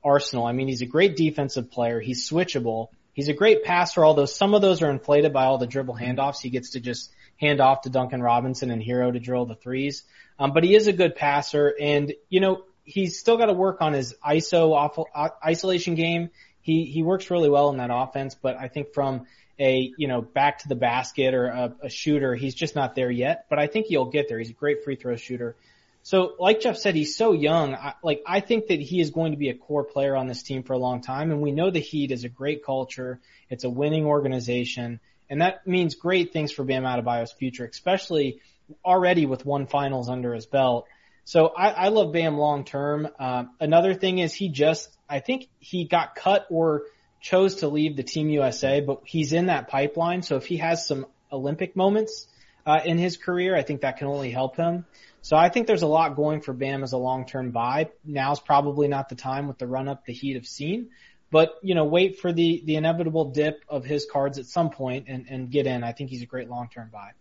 arsenal. I mean, he's a great defensive player. He's switchable. He's a great passer, although some of those are inflated by all the dribble handoffs. He gets to just hand off to Duncan Robinson and Herro to drill the threes. Um, but he is a good passer, and you know he's still got to work on his ISO uh, isolation game. He he works really well in that offense, but I think from a you know back to the basket or a, a shooter, he's just not there yet. But I think he'll get there. He's a great free throw shooter. So, like Jeff said, he's so young. I, like I think that he is going to be a core player on this team for a long time, and we know the Heat is a great culture. It's a winning organization, and that means great things for Bam Adebayo's future, especially already with one finals under his belt. So I, I love Bam long term. Uh, another thing is he just, I think he got cut or chose to leave the Team USA, but he's in that pipeline. So if he has some Olympic moments uh, in his career, I think that can only help him. So I think there's a lot going for Bam as a long-term buy. Now's probably not the time with the run-up the Heat have seen, but you know, wait for the the inevitable dip of his cards at some point and and get in. I think he's a great long-term buy.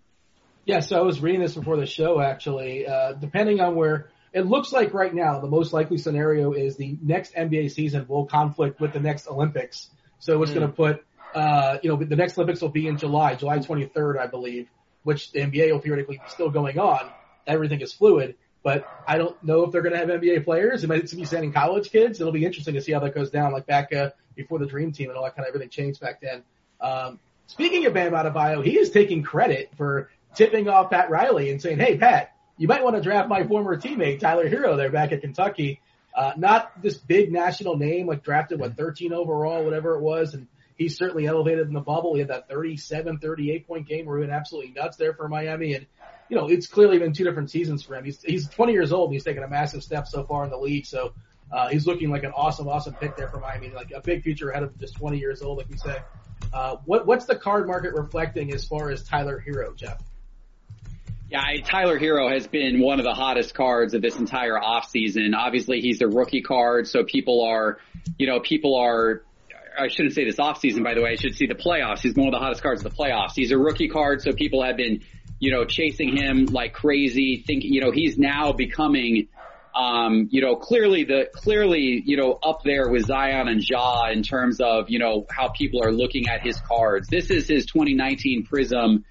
Yeah, so I was reading this before the show actually. Uh, depending on where it looks like right now, the most likely scenario is the next NBA season will conflict with the next Olympics. So it's mm. going to put, uh, you know, the next Olympics will be in July, July 23rd, I believe, which the NBA will theoretically be still going on. Everything is fluid, but I don't know if they're going to have NBA players. It might to be sending college kids. It'll be interesting to see how that goes down, like back uh, before the Dream Team and all that kind of everything changed back then. Um, speaking of Bam Adebayo, he is taking credit for tipping off Pat Riley and saying, "Hey, Pat, you might want to draft my former teammate Tyler Herro there back at Kentucky. Uh, not this big national name, like drafted what 13 overall, whatever it was, and he's certainly elevated in the bubble. He had that 37, 38 point game where he went absolutely nuts there for Miami, and you know it's clearly been two different seasons for him. He's he's 20 years old and he's taken a massive step so far in the league, so. Uh, he's looking like an awesome, awesome pick there for Miami, like a big future ahead of just 20 years old, like we say. Uh, what, what's the card market reflecting as far as Tyler Herro, Jeff? Yeah, Tyler Herro has been one of the hottest cards of this entire offseason. Obviously, he's a rookie card, so people are, you know, people are, I shouldn't say this offseason, by the way, I should see the playoffs. He's one of the hottest cards of the playoffs. He's a rookie card, so people have been, you know, chasing him like crazy, thinking, you know, he's now becoming, um, you know, clearly the, clearly, you know, up there with Zion and Ja in terms of, you know, how people are looking at his cards. This is his 2019 Prizm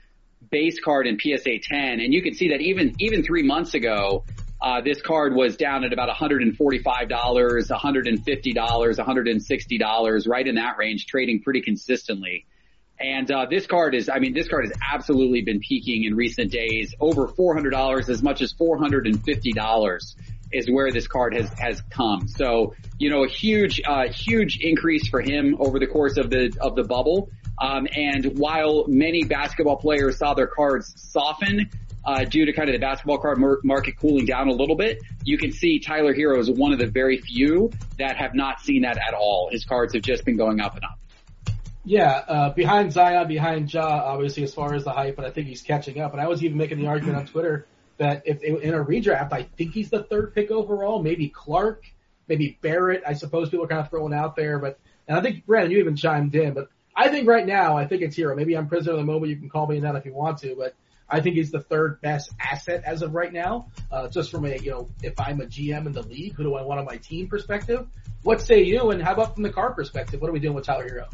base card in PSA 10, and you can see that even even three months ago, uh, this card was down at about $145, $150, $160, right in that range, trading pretty consistently. And uh, this card is, I mean, this card has absolutely been peaking in recent days. Over $400, as much as $450 is where this card has has come. So, you know, a huge, uh, huge increase for him over the course of the of the bubble. Um, and while many basketball players saw their cards soften, uh, due to kind of the basketball card mar- market cooling down a little bit, you can see Tyler Herro is one of the very few that have not seen that at all. His cards have just been going up and up. Yeah, uh, behind Zion, behind Ja, obviously as far as the hype, but I think he's catching up. And I was even making the argument on Twitter that if in a redraft, I think he's the third pick overall. Maybe Clarke, maybe Barrett. I suppose people are kind of throwing out there, but and I think Brandon, you even chimed in, but I think right now, I think it's Herro. Maybe I'm prisoner of the moment. You can call me that if you want to, but I think he's the third best asset as of right now. Uh, just from a, you know, if I'm a GM in the league, who do I want on my team perspective? What say you? And how about from the car perspective? What are we doing with Tyler Herro?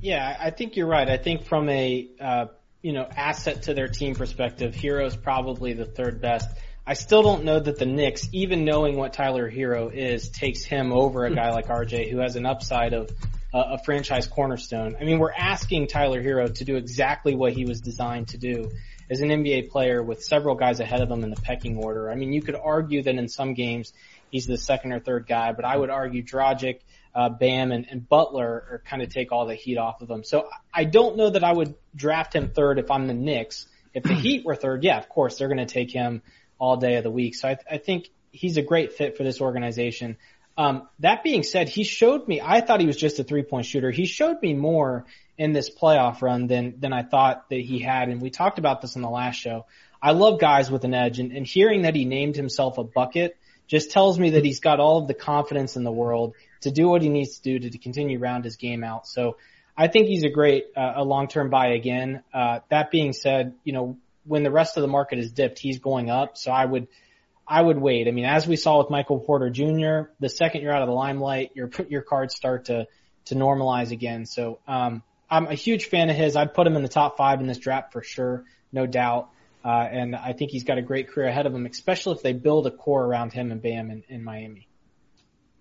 Yeah, I think you're right. I think from a, uh, you know, asset to their team perspective, Herro's probably the third best. I still don't know that the Knicks, even knowing what Tyler Herro is, takes him over a guy like RJ who has an upside of uh, a franchise cornerstone. I mean, we're asking Tyler Herro to do exactly what he was designed to do as an NBA player with several guys ahead of him in the pecking order. I mean, you could argue that in some games he's the second or third guy, but I would argue Dragic, uh, Bam, and, and Butler are kind of take all the heat off of him. So I don't know that I would draft him third if I'm the Knicks. If the Heat were third, yeah, of course they're going to take him all day of the week. So I, I think he's a great fit for this organization. Um, that being said, he showed me. I thought he was just a three point shooter. He showed me more in this playoff run than than I thought that he had. And we talked about this in the last show. I love guys with an edge, and, and hearing that he named himself a bucket just tells me that he's got all of the confidence in the world to do what he needs to do to, to continue round his game out. So I think he's a great uh, a long term buy again. Uh, that being said, you know when the rest of the market is dipped, he's going up. So I would. I would wait. I mean, as we saw with Michael Porter Jr., the second you're out of the limelight, your your cards start to to normalize again. So um, I'm a huge fan of his. I'd put him in the top five in this draft for sure, no doubt. Uh, and I think he's got a great career ahead of him, especially if they build a core around him and Bam in, in Miami.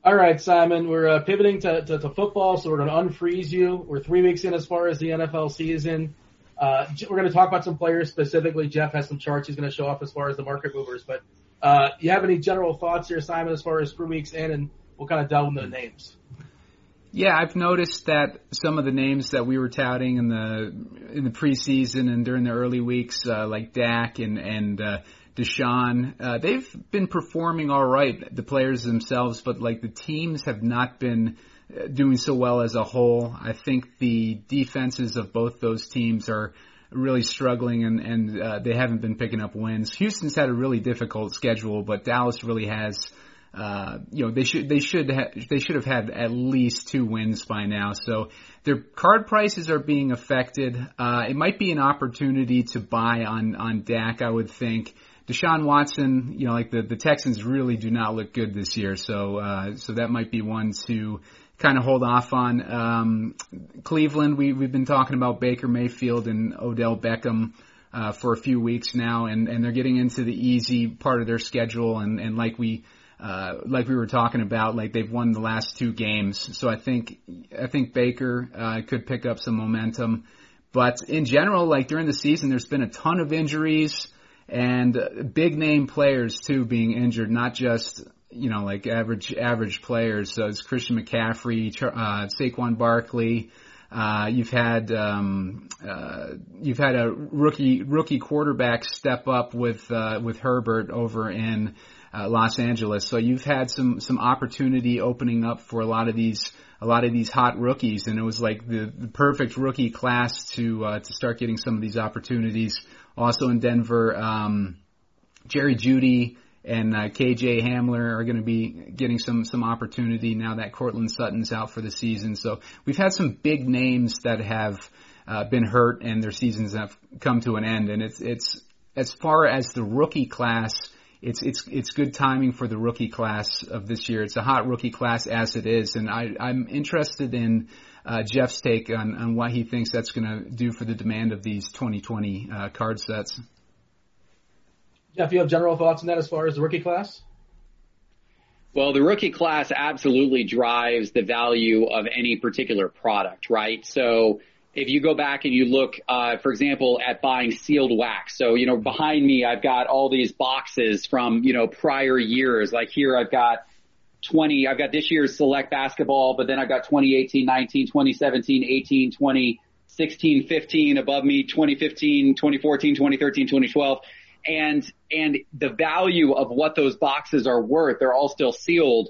All right, Simon, we're uh, pivoting to, to, to, football, so we're going to unfreeze you. We're three weeks in as far as the NFL season. Uh, we're going to talk about some players specifically. Jeff has some charts he's going to show off as far as the market movers. But uh, you have any general thoughts here, Simon, as far as three weeks in, and we'll kind of delve into the names. Yeah, I've noticed that some of the names that we were touting in the in the preseason and during the early weeks, uh, like Dak and and uh, Deshaun, uh, they've been performing all right. The players themselves, but like the teams have not been uh, doing so well as a whole. I think the defenses of both those teams are really struggling and and uh, they haven't been picking up wins. Houston's had a really difficult schedule, but Dallas really has uh, you know, they should they should ha- they should have had at least two wins by now. So their card prices are being affected. Uh, it might be an opportunity to buy on on Dak. I would think. Deshaun Watson, you know, like the the Texans really do not look good this year. So uh, so that might be one to kind of hold off on. Um, Cleveland, we we've been talking about Baker Mayfield and Odell Beckham. Uh, for a few weeks now, and, and they're getting into the easy part of their schedule, and, and like we uh, like we were talking about, like they've won the last two games. So I think, I think Baker, uh, could pick up some momentum. But in general, like during the season, there's been a ton of injuries and big name players too being injured, not just, you know, like average, average players. So it's Christian McCaffrey, uh, Saquon Barkley, uh, you've had um, uh, you've had a rookie rookie quarterback step up with uh, with Herbert over in uh, Los Angeles. So you've had some some opportunity opening up for a lot of these a lot of these hot rookies, and it was like the, the perfect rookie class to uh, to start getting some of these opportunities. Also in Denver, um, Jerry Jeudy and uh, KJ Hamler are going to be getting some some opportunity now that Courtland Sutton's out for the season. So we've had some big names that have uh, been hurt and their seasons have come to an end. And it's it's as far as the rookie class it's it's it's good timing for the rookie class of this year. It's a hot rookie class as it is, and I, I'm interested in uh, Jeff's take on, on what he thinks that's going to do for the demand of these 2020 uh, card sets. Jeff, you have general thoughts on that as far as the rookie class? Well, the rookie class absolutely drives the value of any particular product, right? So if you go back and you look, uh, for example, at buying sealed wax. So, you know, behind me, I've got all these boxes from, you know, prior years. Like here, I've got 20, I've got this year's select basketball, but then I've got 2018, 19, 2017, 18, 20, 16, 15 above me, 2015, 2014, 2013, 2012. And, and the value of what those boxes are worth, they're all still sealed,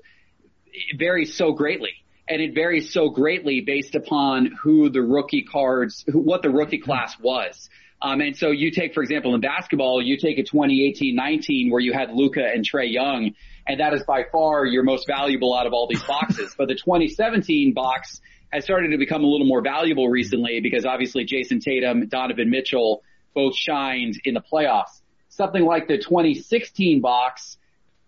varies so greatly. And it varies so greatly based upon who the rookie cards, who, what the rookie class was. Um, and so you take, for example, in basketball, you take a 2018-19 where you had Luka and Trae Young, and that is by far your most valuable out of all these boxes. but the 2017 box has started to become a little more valuable recently because obviously Jayson Tatum, Donovan Mitchell both shined in the playoffs. Something like the 2016 box,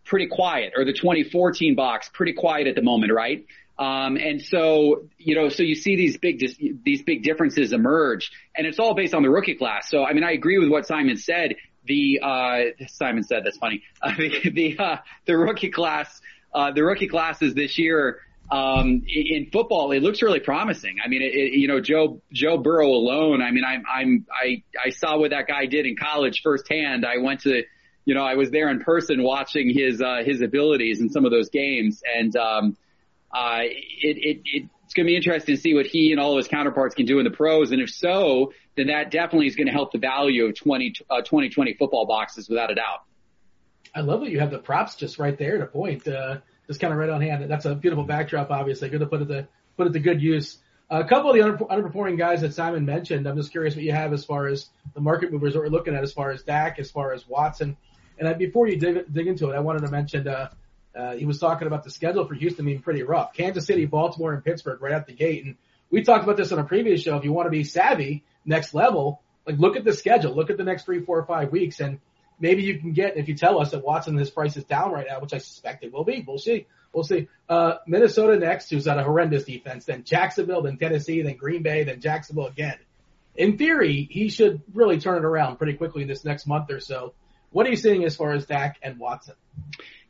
pretty quiet, or the 2014 box, pretty quiet at the moment, right? Um, and so, you know, so you see these big, these big differences emerge and it's all based on the rookie class. So, I mean, I agree with what Simon said. The, uh, Simon said, that's funny. Uh, the, the, uh, the rookie class, uh, the rookie classes this year, um, in football, it looks really promising. I mean, it, it, you know, Joe Joe Burrow alone. I mean, I'm I'm I I saw what that guy did in college firsthand. I went to, you know, I was there in person watching his uh, his abilities in some of those games, and um, uh, it it. it it's going to be interesting to see what he and all of his counterparts can do in the pros. And if so, then that definitely is going to help the value of 20, uh, 2020 football boxes without a doubt. I love that you have the props just right there to point. Uh, just kind of right on hand. That's a beautiful backdrop, obviously. Good to put it to put it to good use. A couple of the underperforming guys that Simon mentioned. I'm just curious what you have as far as the market movers that we're looking at, as far as Dak, as far as Watson. And I, before you dig, dig into it, I wanted to mention uh, uh, he was talking about the schedule for Houston being pretty rough. Kansas City, Baltimore, and Pittsburgh right out the gate. And we talked about this on a previous show. If you want to be savvy, next level, like look at the schedule, look at the next three, four, or five weeks, and maybe you can get if you tell us that Watson his price is down right now, which I suspect it will be. We'll see. We'll see. Uh, Minnesota next, who's got a horrendous defense. Then Jacksonville, then Tennessee, then Green Bay, then Jacksonville again. In theory, he should really turn it around pretty quickly this next month or so. What are you seeing as far as Dak and Watson?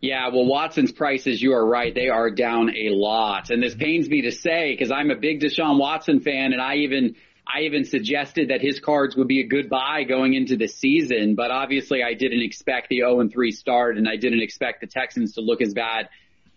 Yeah, well, Watson's prices, you are right. They are down a lot. And this pains me to say because I'm a big Deshaun Watson fan and I even, I even suggested that his cards would be a good buy going into the season, but obviously I didn't expect the 0 and 3 start and I didn't expect the Texans to look as bad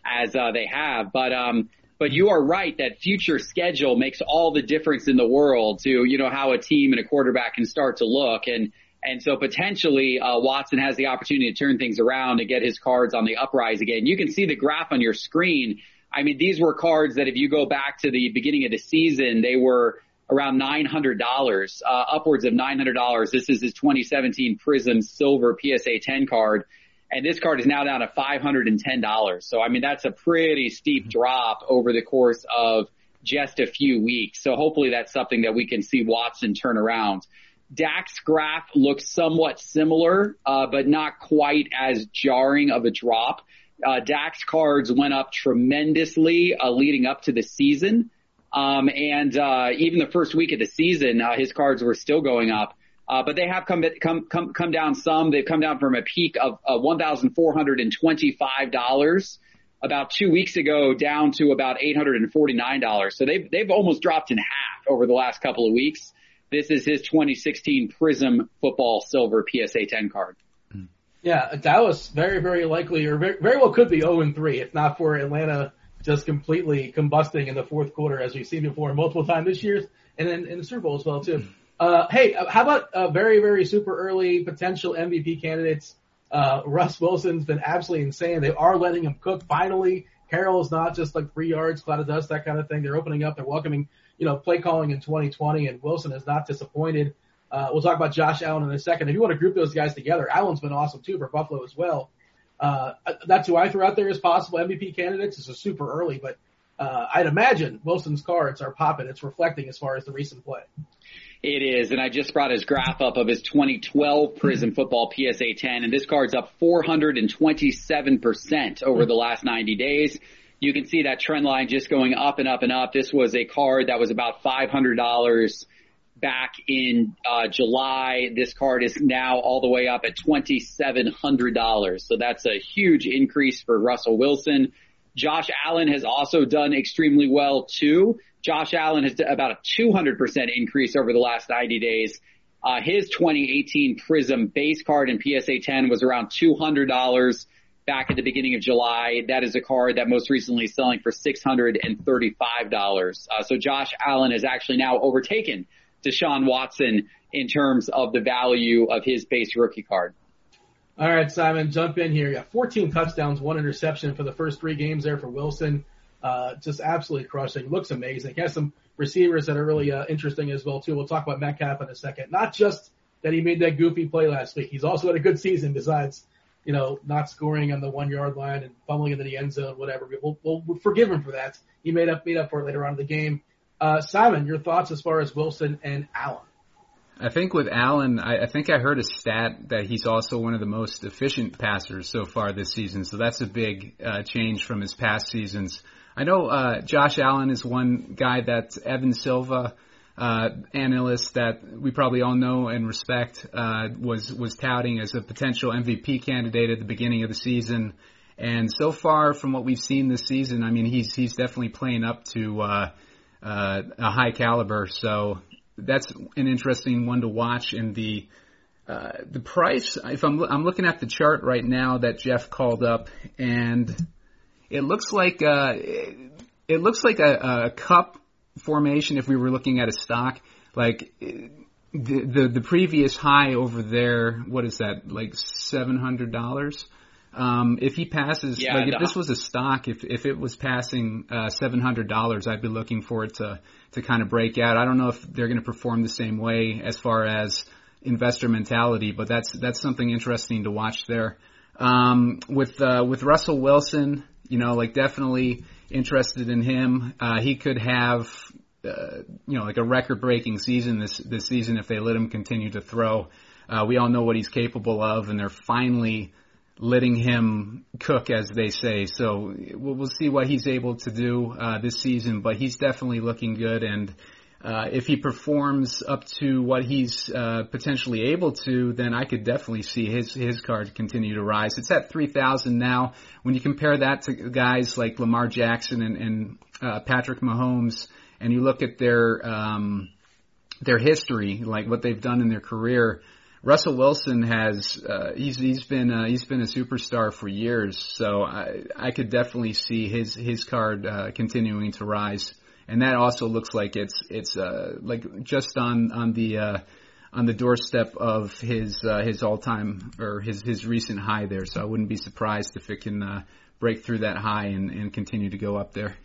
as uh, they have. But um, but you are right that future schedule makes all the difference in the world to you know how a team and a quarterback can start to look and. And so potentially, uh, Watson has the opportunity to turn things around and get his cards on the uprise again. You can see the graph on your screen. I mean, these were cards that if you go back to the beginning of the season, they were around $900, uh, upwards of $900. This is his 2017 Prizm Silver PSA 10 card and this card is now down to $510. So I mean, that's a pretty steep drop over the course of just a few weeks. So hopefully that's something that we can see Watson turn around. Dak's graph looks somewhat similar, uh, but not quite as jarring of a drop. Uh, Dak's cards went up tremendously uh, leading up to the season. Um, and uh, even the first week of the season, uh, his cards were still going up. Uh, but they have come, come, come, come down some. They've come down from a peak of uh, $1,425 about two weeks ago down to about $849. So they've, they've almost dropped in half over the last couple of weeks. This is his 2016 Prizm Football Silver PSA 10 card. Yeah, Dallas very, very likely, or very, very well could be 0 and 3, if not for Atlanta just completely combusting in the fourth quarter, as we've seen before multiple times this year, and then in the Super Bowl as well too. Uh, hey, how about a very, very super early potential MVP candidates? Uh, Russ Wilson's been absolutely insane. They are letting him cook finally. Carroll's not just like three yards, cloud of dust, that kind of thing. They're opening up. They're welcoming, you know, play calling in 2020 and Wilson is not disappointed. Uh, we'll talk about Josh Allen in a second. If you want to group those guys together, Allen's been awesome too for Buffalo as well. Uh, that's who I threw out there as possible MVP candidates. This is super early, but, uh, I'd imagine Wilson's cards are popping. It's reflecting as far as the recent play. It is, and I just brought his graph up of his 2012 Prizm Football PSA 10, and this card's up 427% over the last 90 days. You can see that trend line just going up and up and up. This was a card that was about $500 back in uh, July. This card is now all the way up at $2,700. So that's a huge increase for Russell Wilson. Josh Allen has also done extremely well too. Josh Allen has about a 200% increase over the last 90 days. Uh, his 2018 Prizm base card in PSA 10 was around $200 back at the beginning of July. That is a card that most recently is selling for $635. Uh, so Josh Allen has actually now overtaken Deshaun Watson in terms of the value of his base rookie card. All right, Simon, jump in here. You got 14 touchdowns, one interception for the first three games there for Wilson. Uh, just absolutely crushing. Looks amazing. He has some receivers that are really uh, interesting as well too. We'll talk about Metcalf in a second. Not just that he made that goofy play last week. He's also had a good season besides, you know, not scoring on the one yard line and fumbling into the end zone, whatever. We'll, we'll, forgive him for that. He made up, made up for it later on in the game. Uh, Simon, your thoughts as far as Wilson and Allen? I think with Allen, I, I think I heard a stat that he's also one of the most efficient passers so far this season. So that's a big uh, change from his past seasons. I know uh, Josh Allen is one guy that Evan Silva, uh, analyst that we probably all know and respect, uh, was was touting as a potential MVP candidate at the beginning of the season. And so far, from what we've seen this season, I mean, he's he's definitely playing up to uh, uh, a high caliber. So that's an interesting one to watch. And the uh, the price, if I'm I'm looking at the chart right now that Jeff called up, and it looks like uh, it looks like a, a cup formation. If we were looking at a stock, like the the, the previous high over there, what is that? Like seven hundred dollars. Um, if he passes, Yeah, like if this was a stock, if if it was passing uh, seven hundred dollars, I'd be looking for it to to kind of break out. I don't know if they're going to perform the same way as far as investor mentality, but that's that's something interesting to watch there. Um, with uh, with Russell Wilson, you know, like definitely interested in him. Uh, he could have, uh, you know, like a record breaking season this this season if they let him continue to throw. Uh, we all know what he's capable of, and they're finally letting him cook, as they say. So we'll, we'll see what he's able to do uh, this season, but he's definitely looking good. And uh, if he performs up to what he's uh, potentially able to, then I could definitely see his his card continue to rise. It's at three thousand now. When you compare that to guys like Lamar Jackson and, and uh, Patrick Mahomes, and you look at their um, their history, like what they've done in their career. Russell Wilson has uh, he's he's been uh, he's been a superstar for years, so I I could definitely see his his card uh, continuing to rise, and that also looks like it's it's uh, like just on on the uh, on the doorstep of his uh, his all time or his his recent high there. So I wouldn't be surprised if it can uh, break through that high and, and continue to go up there.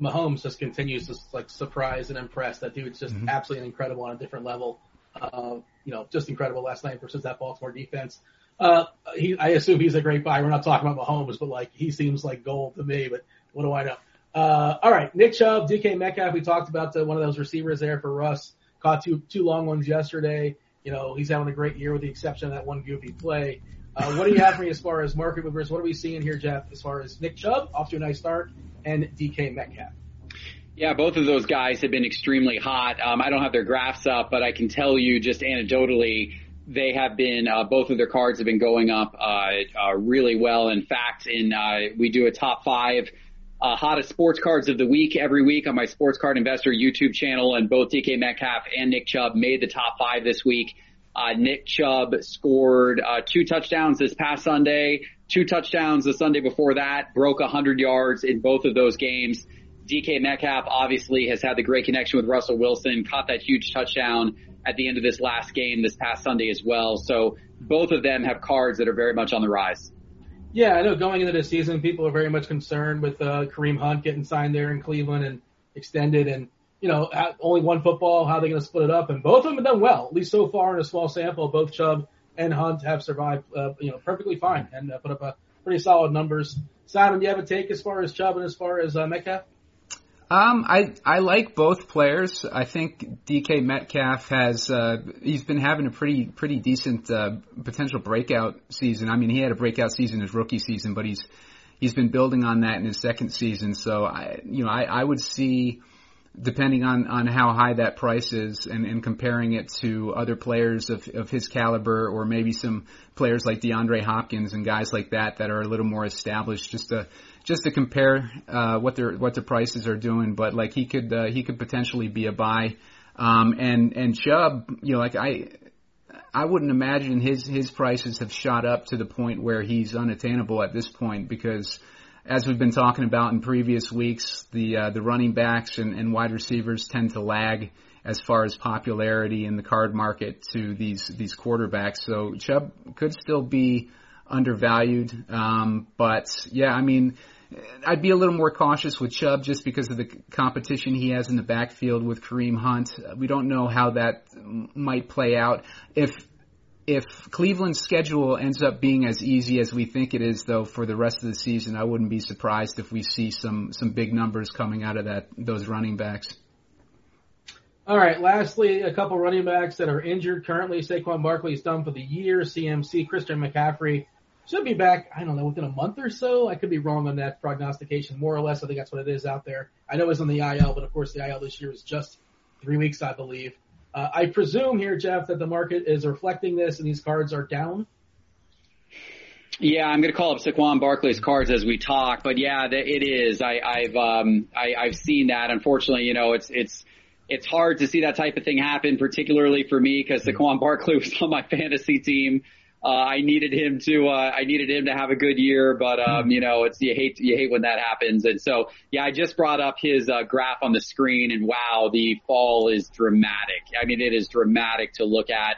Mahomes just continues to like surprise and impress. That dude's just Mhm. absolutely incredible on a different level. Uh, you know, just incredible last night versus that Baltimore defense. Uh, he, I assume he's a great buy. We're not talking about Mahomes, but like he seems like gold to me. But what do I know? Uh, all right, Nick Chubb, DK Metcalf. We talked about the, one of those receivers there for Russ. Caught two two long ones yesterday. You know, he's having a great year with the exception of that one goofy play. Uh, what do you have for me as far as market movers? What are we seeing here, Jeff, as far as Nick Chubb off to a nice start and DK Metcalf? Yeah, both of those guys have been extremely hot. Um, I don't have their graphs up, but I can tell you just anecdotally, they have been, uh, both of their cards have been going up, uh, uh, really well. In fact, in, uh, we do a top five, uh, hottest sports cards of the week every week on my Sports Card Investor YouTube channel, and both DK Metcalf and Nick Chubb made the top five this week. Uh, Nick Chubb scored uh, two touchdowns this past Sunday, two touchdowns the Sunday before that, broke 100 yards in both of those games. DK Metcalf obviously has had the great connection with Russell Wilson, caught that huge touchdown at the end of this last game this past Sunday as well. So both of them have cards that are very much on the rise. Yeah, I know going into the season, people are very much concerned with uh, Kareem Hunt getting signed there in Cleveland and extended, and you know only one football. How are they going to split it up? And both of them have done well, at least so far in a small sample. Both Chubb and Hunt have survived, uh, you know, perfectly fine and uh, put up a pretty solid numbers. Simon, do you have a take as far as Chubb and as far as uh, Metcalf? Um, I I like both players. I think DK Metcalf has uh, he's been having a pretty pretty decent uh, potential breakout season. I mean, he had a breakout season his rookie season, but he's he's been building on that in his second season. So I you know I I would see depending on, on how high that price is and, and comparing it to other players of, of his caliber or maybe some players like DeAndre Hopkins and guys like that that are a little more established just to just to compare uh, what their what the prices are doing but like he could uh, he could potentially be a buy um, and and Chubb you know like I I wouldn't imagine his his prices have shot up to the point where he's unattainable at this point because as we've been talking about in previous weeks, the uh, the running backs and, and wide receivers tend to lag as far as popularity in the card market to these these quarterbacks. So Chubb could still be undervalued, um, but yeah, I mean. I'd be a little more cautious with Chubb just because of the competition he has in the backfield with Kareem Hunt. We don't know how that might play out. If if Cleveland's schedule ends up being as easy as we think it is, though, for the rest of the season, I wouldn't be surprised if we see some some big numbers coming out of that those running backs. All right. Lastly, a couple running backs that are injured currently. Saquon Barkley is done for the year. CMC Christian McCaffrey should be back. I don't know within a month or so. I could be wrong on that prognostication, more or less. I think that's what it is out there. I know it's on the IL, but of course the IL this year is just three weeks, I believe. Uh, I presume here, Jeff, that the market is reflecting this and these cards are down. Yeah, I'm going to call up Saquon Barkley's cards as we talk, but yeah, it is. I, I've um, I, I've seen that. Unfortunately, you know, it's it's it's hard to see that type of thing happen, particularly for me because Saquon Barkley was on my fantasy team. Uh, I needed him to, uh, I needed him to have a good year, but, um, you know, it's, you hate, you hate when that happens. And so, yeah, I just brought up his, uh, graph on the screen and wow, the fall is dramatic. I mean, it is dramatic to look at.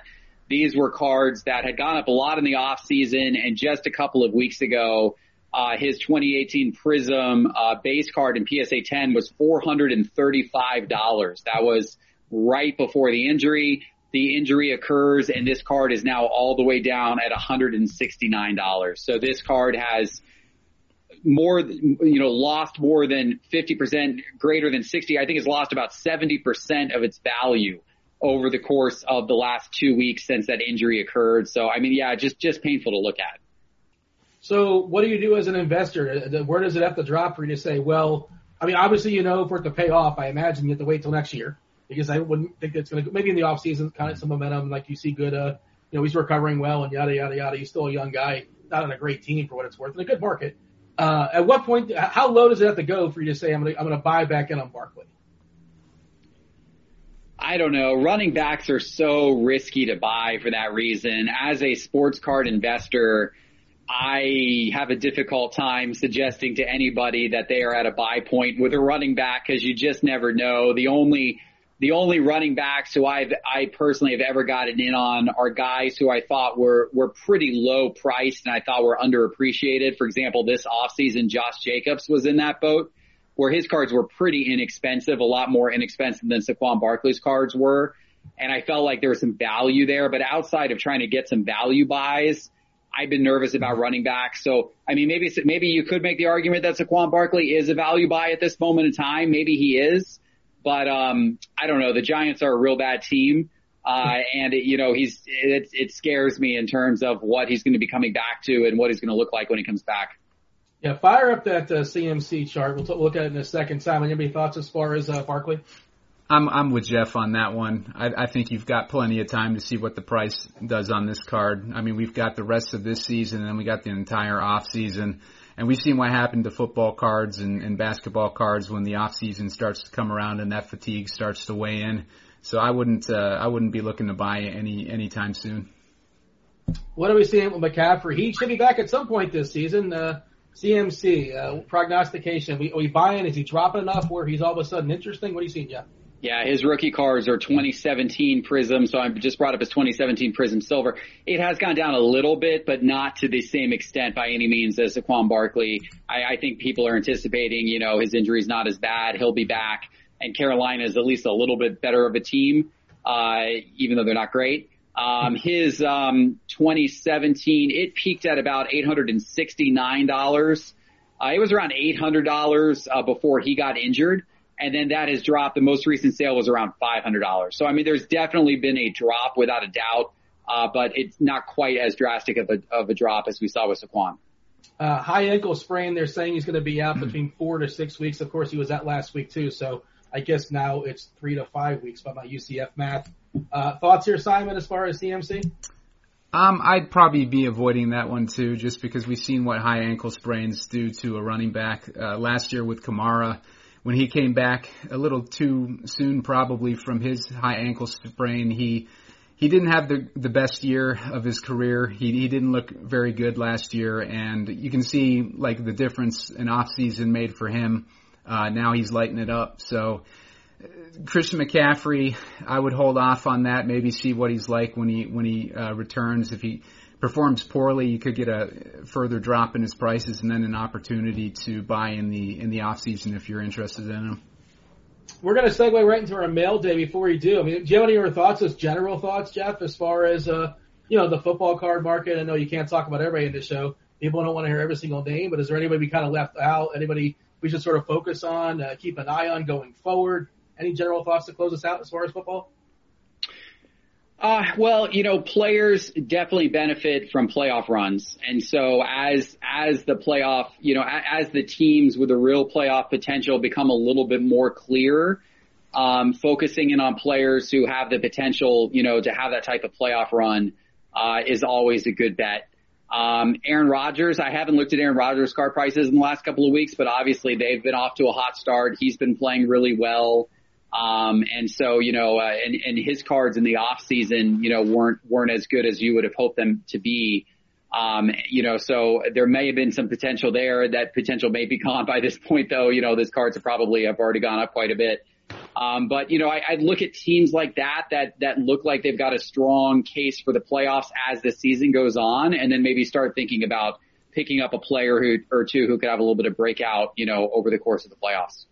These were cards that had gone up a lot in the off season and just a couple of weeks ago, uh, his 2018 Prizm, uh, base card in PSA 10 was $435. That was right before the injury the injury occurs and this card is now all the way down at $169. So this card has more, you know, lost more than 50%, greater than 60. I think it's lost about 70% of its value over the course of the last two weeks since that injury occurred. So, I mean, yeah, just, just painful to look at. So what do you do as an investor? Uh, where does it have to drop for you to say, well, I mean, obviously, you know, for it to pay off, I imagine you have to wait till next year because I wouldn't think it's going to maybe in the off season kind of some momentum like you see good uh you know he's recovering well and yada yada yada he's still a young guy not on a great team for what it's worth in a good market uh at what point how low does it have to go for you to say I'm going to I'm going to buy back in on Barkley I don't know. Running backs are so risky to buy for that reason. As a sports card investor, I have a difficult time suggesting to anybody that they are at a buy point with a running back because you just never know. The only the only running backs who I've, I personally have ever gotten in on are guys who I thought were, were pretty low priced and I thought were underappreciated. For example, this offseason, Josh Jacobs was in that boat where his cards were pretty inexpensive, a lot more inexpensive than Saquon Barkley's cards were. And I felt like there was some value there, but outside of trying to get some value buys, I've been nervous about running backs. So, I mean, maybe, maybe you could make the argument that Saquon Barkley is a value buy at this moment in time. Maybe he is. But um, I don't know. The Giants are a real bad team. Uh, and it, you know, he's, it, it scares me in terms of what he's going to be coming back to and what he's going to look like when he comes back. Yeah, fire up that uh, CMC chart. We'll, t- look at it in a second. Simon, any thoughts as far as uh, Barkley? I'm I'm with Jeff on that one. I, I think you've got plenty of time to see what the price does on this card. I mean, we've got the rest of this season, and we got the entire off season. And we've seen what happened to football cards and, and basketball cards when the off season starts to come around and that fatigue starts to weigh in. So I wouldn't uh, I wouldn't be looking to buy any anytime soon. What are we seeing with McCaffrey? He should be back at some point this season. Uh, CMC uh, prognostication. We, we buying? Is he dropping enough where he's all of a sudden interesting? What are you seeing, Jeff? His rookie cards are 2017 Prizm, so I just brought up his 2017 Prizm Silver. It has gone down a little bit, but not to the same extent by any means as Saquon Barkley. I, I think people are anticipating, you know, his injury's not as bad. He'll be back, and Carolina is at least a little bit better of a team, uh, even though they're not great. Um, his um, 2017, it peaked at about $869. Uh, it was around $800 uh, before he got injured and then that has dropped. The most recent sale was around $500. So I mean, there's definitely been a drop without a doubt, uh, but it's not quite as drastic of a, of a drop as we saw with Saquon. Uh, high ankle sprain. They're saying he's going to be out between four to six weeks. Of course, he was out last week too. So I guess now it's three to five weeks by my UCF math. Uh, thoughts here, Simon, as far as CMC? Um, I'd probably be avoiding that one too, just because we've seen what high ankle sprains do to a running back. Uh, last year with Kamara, when he came back a little too soon, probably from his high ankle sprain, he he didn't have the the best year of his career. He he didn't look very good last year, and you can see like the difference an off season made for him. Uh, now he's lighting it up. So Christian McCaffrey, I would hold off on that. Maybe see what he's like when he when he uh, returns. If he performs poorly, you could get a further drop in his prices, and then an opportunity to buy in the in the off season if you're interested in him. We're going to segue right into our mail day. Before we do, I mean, do you have any other thoughts, as general thoughts, Jeff, as far as uh, you know the football card market? I know you can't talk about everybody in the show. People don't want to hear every single name, but is there anybody we kind of left out? Anybody we should sort of focus on, uh, keep an eye on going forward? Any general thoughts to close us out as far as football? Uh, well, you know, players definitely benefit from playoff runs. And so as, as the playoff, you know, as the teams with a real playoff potential become a little bit more clear, um, focusing in on players who have the potential, you know, to have that type of playoff run, uh, is always a good bet. Um, Aaron Rodgers, I haven't looked at Aaron Rodgers card prices in the last couple of weeks, but obviously they've been off to a hot start. He's been playing really well. Um, and so, you know, uh, and, and his cards in the off season, you know, weren't, weren't as good as you would have hoped them to be. Um, you know, so there may have been some potential there. That potential may be gone by this point though. You know, those cards have probably have already gone up quite a bit. Um, but you know, I, I look at teams like that, that, that look like they've got a strong case for the playoffs as the season goes on and then maybe start thinking about picking up a player who, or two who could have a little bit of breakout, you know, over the course of the playoffs.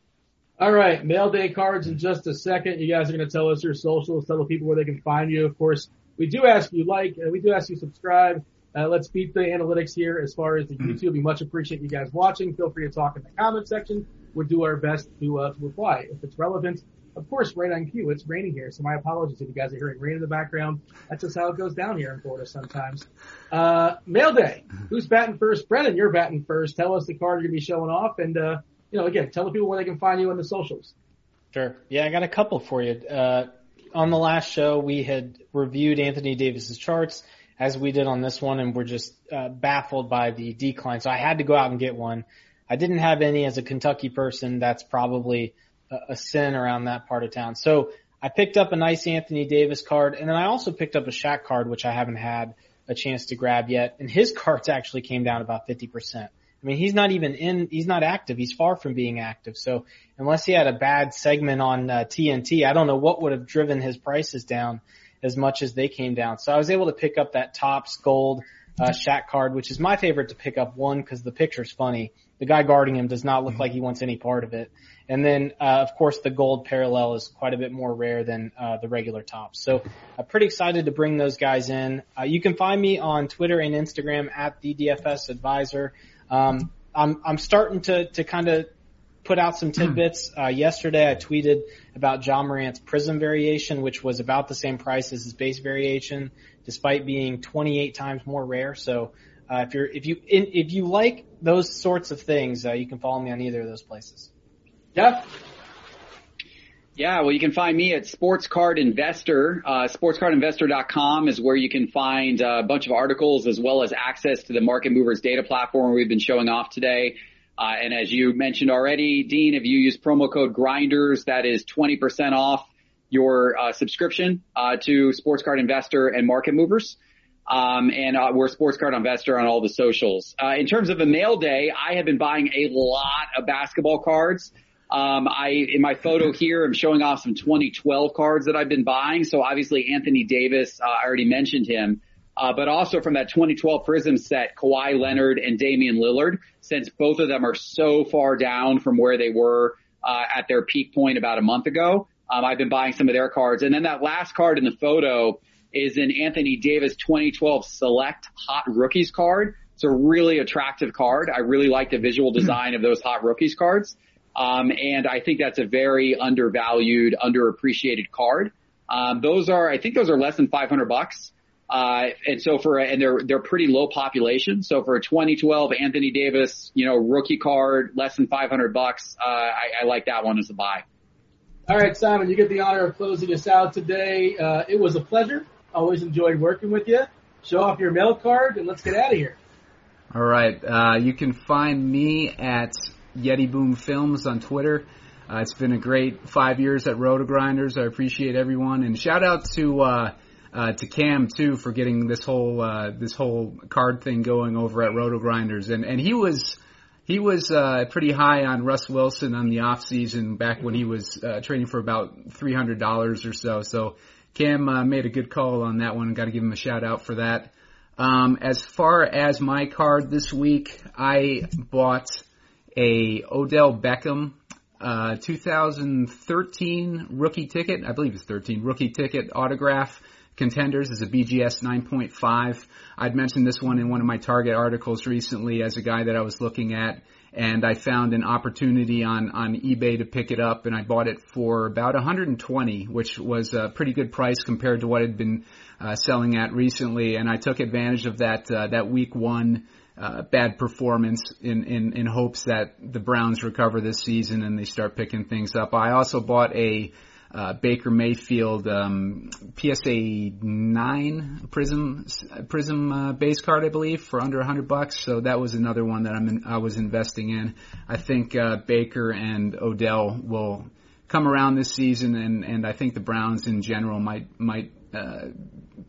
All right, mail day cards in just a second. You guys are going to tell us your socials, tell the people where they can find you. Of course, we do ask you like, uh, we do ask you subscribe. Uh, let's beat the analytics here as far as the mm-hmm. YouTube. We much appreciate you guys watching. Feel free to talk in the comment section. We'll do our best to, uh, to reply if it's relevant. Of course, right on cue. It's raining here, so my apologies if you guys are hearing rain in the background. That's just how it goes down here in Florida sometimes. Uh, mail day. Who's batting first? Brennan, you're batting first. Tell us the card you're going to be showing off and, uh, you know, again, tell the people where they can find you on the socials. Sure. Yeah, I got a couple for you. Uh, on the last show, we had reviewed Anthony Davis's charts as we did on this one, and we're just uh, baffled by the decline. So I had to go out and get one. I didn't have any as a Kentucky person. That's probably a, a sin around that part of town. So I picked up a nice Anthony Davis card, and then I also picked up a Shaq card, which I haven't had a chance to grab yet. And his cards actually came down about 50%. I mean, he's not even in, he's not active. He's far from being active. So unless he had a bad segment on uh, TNT, I don't know what would have driven his prices down as much as they came down. So I was able to pick up that Topps gold uh, Shaq card, which is my favorite to pick up. One, because the picture's funny. The guy guarding him does not look like he wants any part of it. And then, uh, of course, the gold parallel is quite a bit more rare than uh, the regular Topps. So I'm pretty excited to bring those guys in. Uh, you can find me on Twitter and Instagram at the DFS Advisor. Um, I'm I'm starting to to kind of put out some tidbits. Uh, yesterday I tweeted about Ja Morant's Prizm variation, which was about the same price as his base variation, despite being 28 times more rare. So uh, if you're if you in, if you like those sorts of things, uh, you can follow me on either of those places. Yeah. Yeah, well, you can find me at Sports Card Investor. Uh, sportscardinvestor.com is where you can find a bunch of articles as well as access to the Market Movers data platform we've been showing off today. Uh, and as you mentioned already, Dean, if you use promo code Grinders, that is 20% off your uh, subscription uh, to Sports Card Investor and Market Movers. Um, and uh, we're Sports Card Investor on all the socials. Uh, in terms of a mail day, I have been buying a lot of basketball cards. Um, I, in my photo here, I'm showing off some 2012 cards that I've been buying. So obviously Anthony Davis, uh, I already mentioned him. Uh, but also from that 2012 Prizm set, Kawhi Leonard and Damian Lillard, since both of them are so far down from where they were, uh, at their peak point about a month ago. Um, I've been buying some of their cards. And then that last card in the photo is an Anthony Davis 2012 Select Hot Rookies card. It's a really attractive card. I really like the visual design of those Hot Rookies cards. Um, and I think that's a very undervalued, underappreciated card. Um, those are, I think those are less than 500 bucks. Uh, and so for, and they're, they're pretty low population. So for a 2012 Anthony Davis, you know, rookie card, less than 500 bucks, uh, I, I like that one as a buy. All right, Simon, you get the honor of closing us out today. Uh, it was a pleasure. Always enjoyed working with you. Show off your mail card and let's get out of here. All right. Uh, you can find me at Yeti Boom Films on Twitter. Uh, it's been a great five years at RotoGrinders. I appreciate everyone, and shout out to uh, uh, to Cam too for getting this whole uh, this whole card thing going over at RotoGrinders, and and he was he was uh, pretty high on Russ Wilson on the off season back when he was uh, trading for about three hundred dollars or so. So Cam made a good call on that one. Got to give him a shout out for that. Um, as far as my card this week, I bought a Odell Beckham uh, 2013 rookie ticket. I believe it's 13 rookie ticket autograph. Contenders is a BGS 9.5. I'd mentioned this one in one of my Target articles recently as a guy that I was looking at, and I found an opportunity on on eBay to pick it up, and I bought it for about 120, which was a pretty good price compared to what had been uh, selling at recently, and I took advantage of that uh, that week one uh, bad performance in, in, in hopes that the Browns recover this season and they start picking things up. I also bought a uh, Baker Mayfield um, PSA nine Prizm Prizm uh, base card, I believe, for under hundred bucks. So that was another one that I'm in, I was investing in. I think uh, Baker and Odell will come around this season, and, and I think the Browns in general might might uh,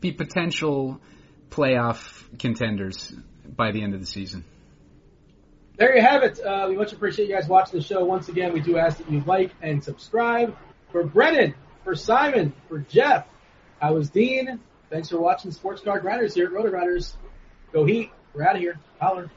be potential playoff contenders by the end of the season. There you have it. Uh, we much appreciate you guys watching the show. Once again, we do ask that you like and subscribe. For Brennan, for Simon, for Jeff, I was Dean. Thanks for watching Sports Card Grinders here at RotoGrinders. Go Heat. We're out of here. Holler.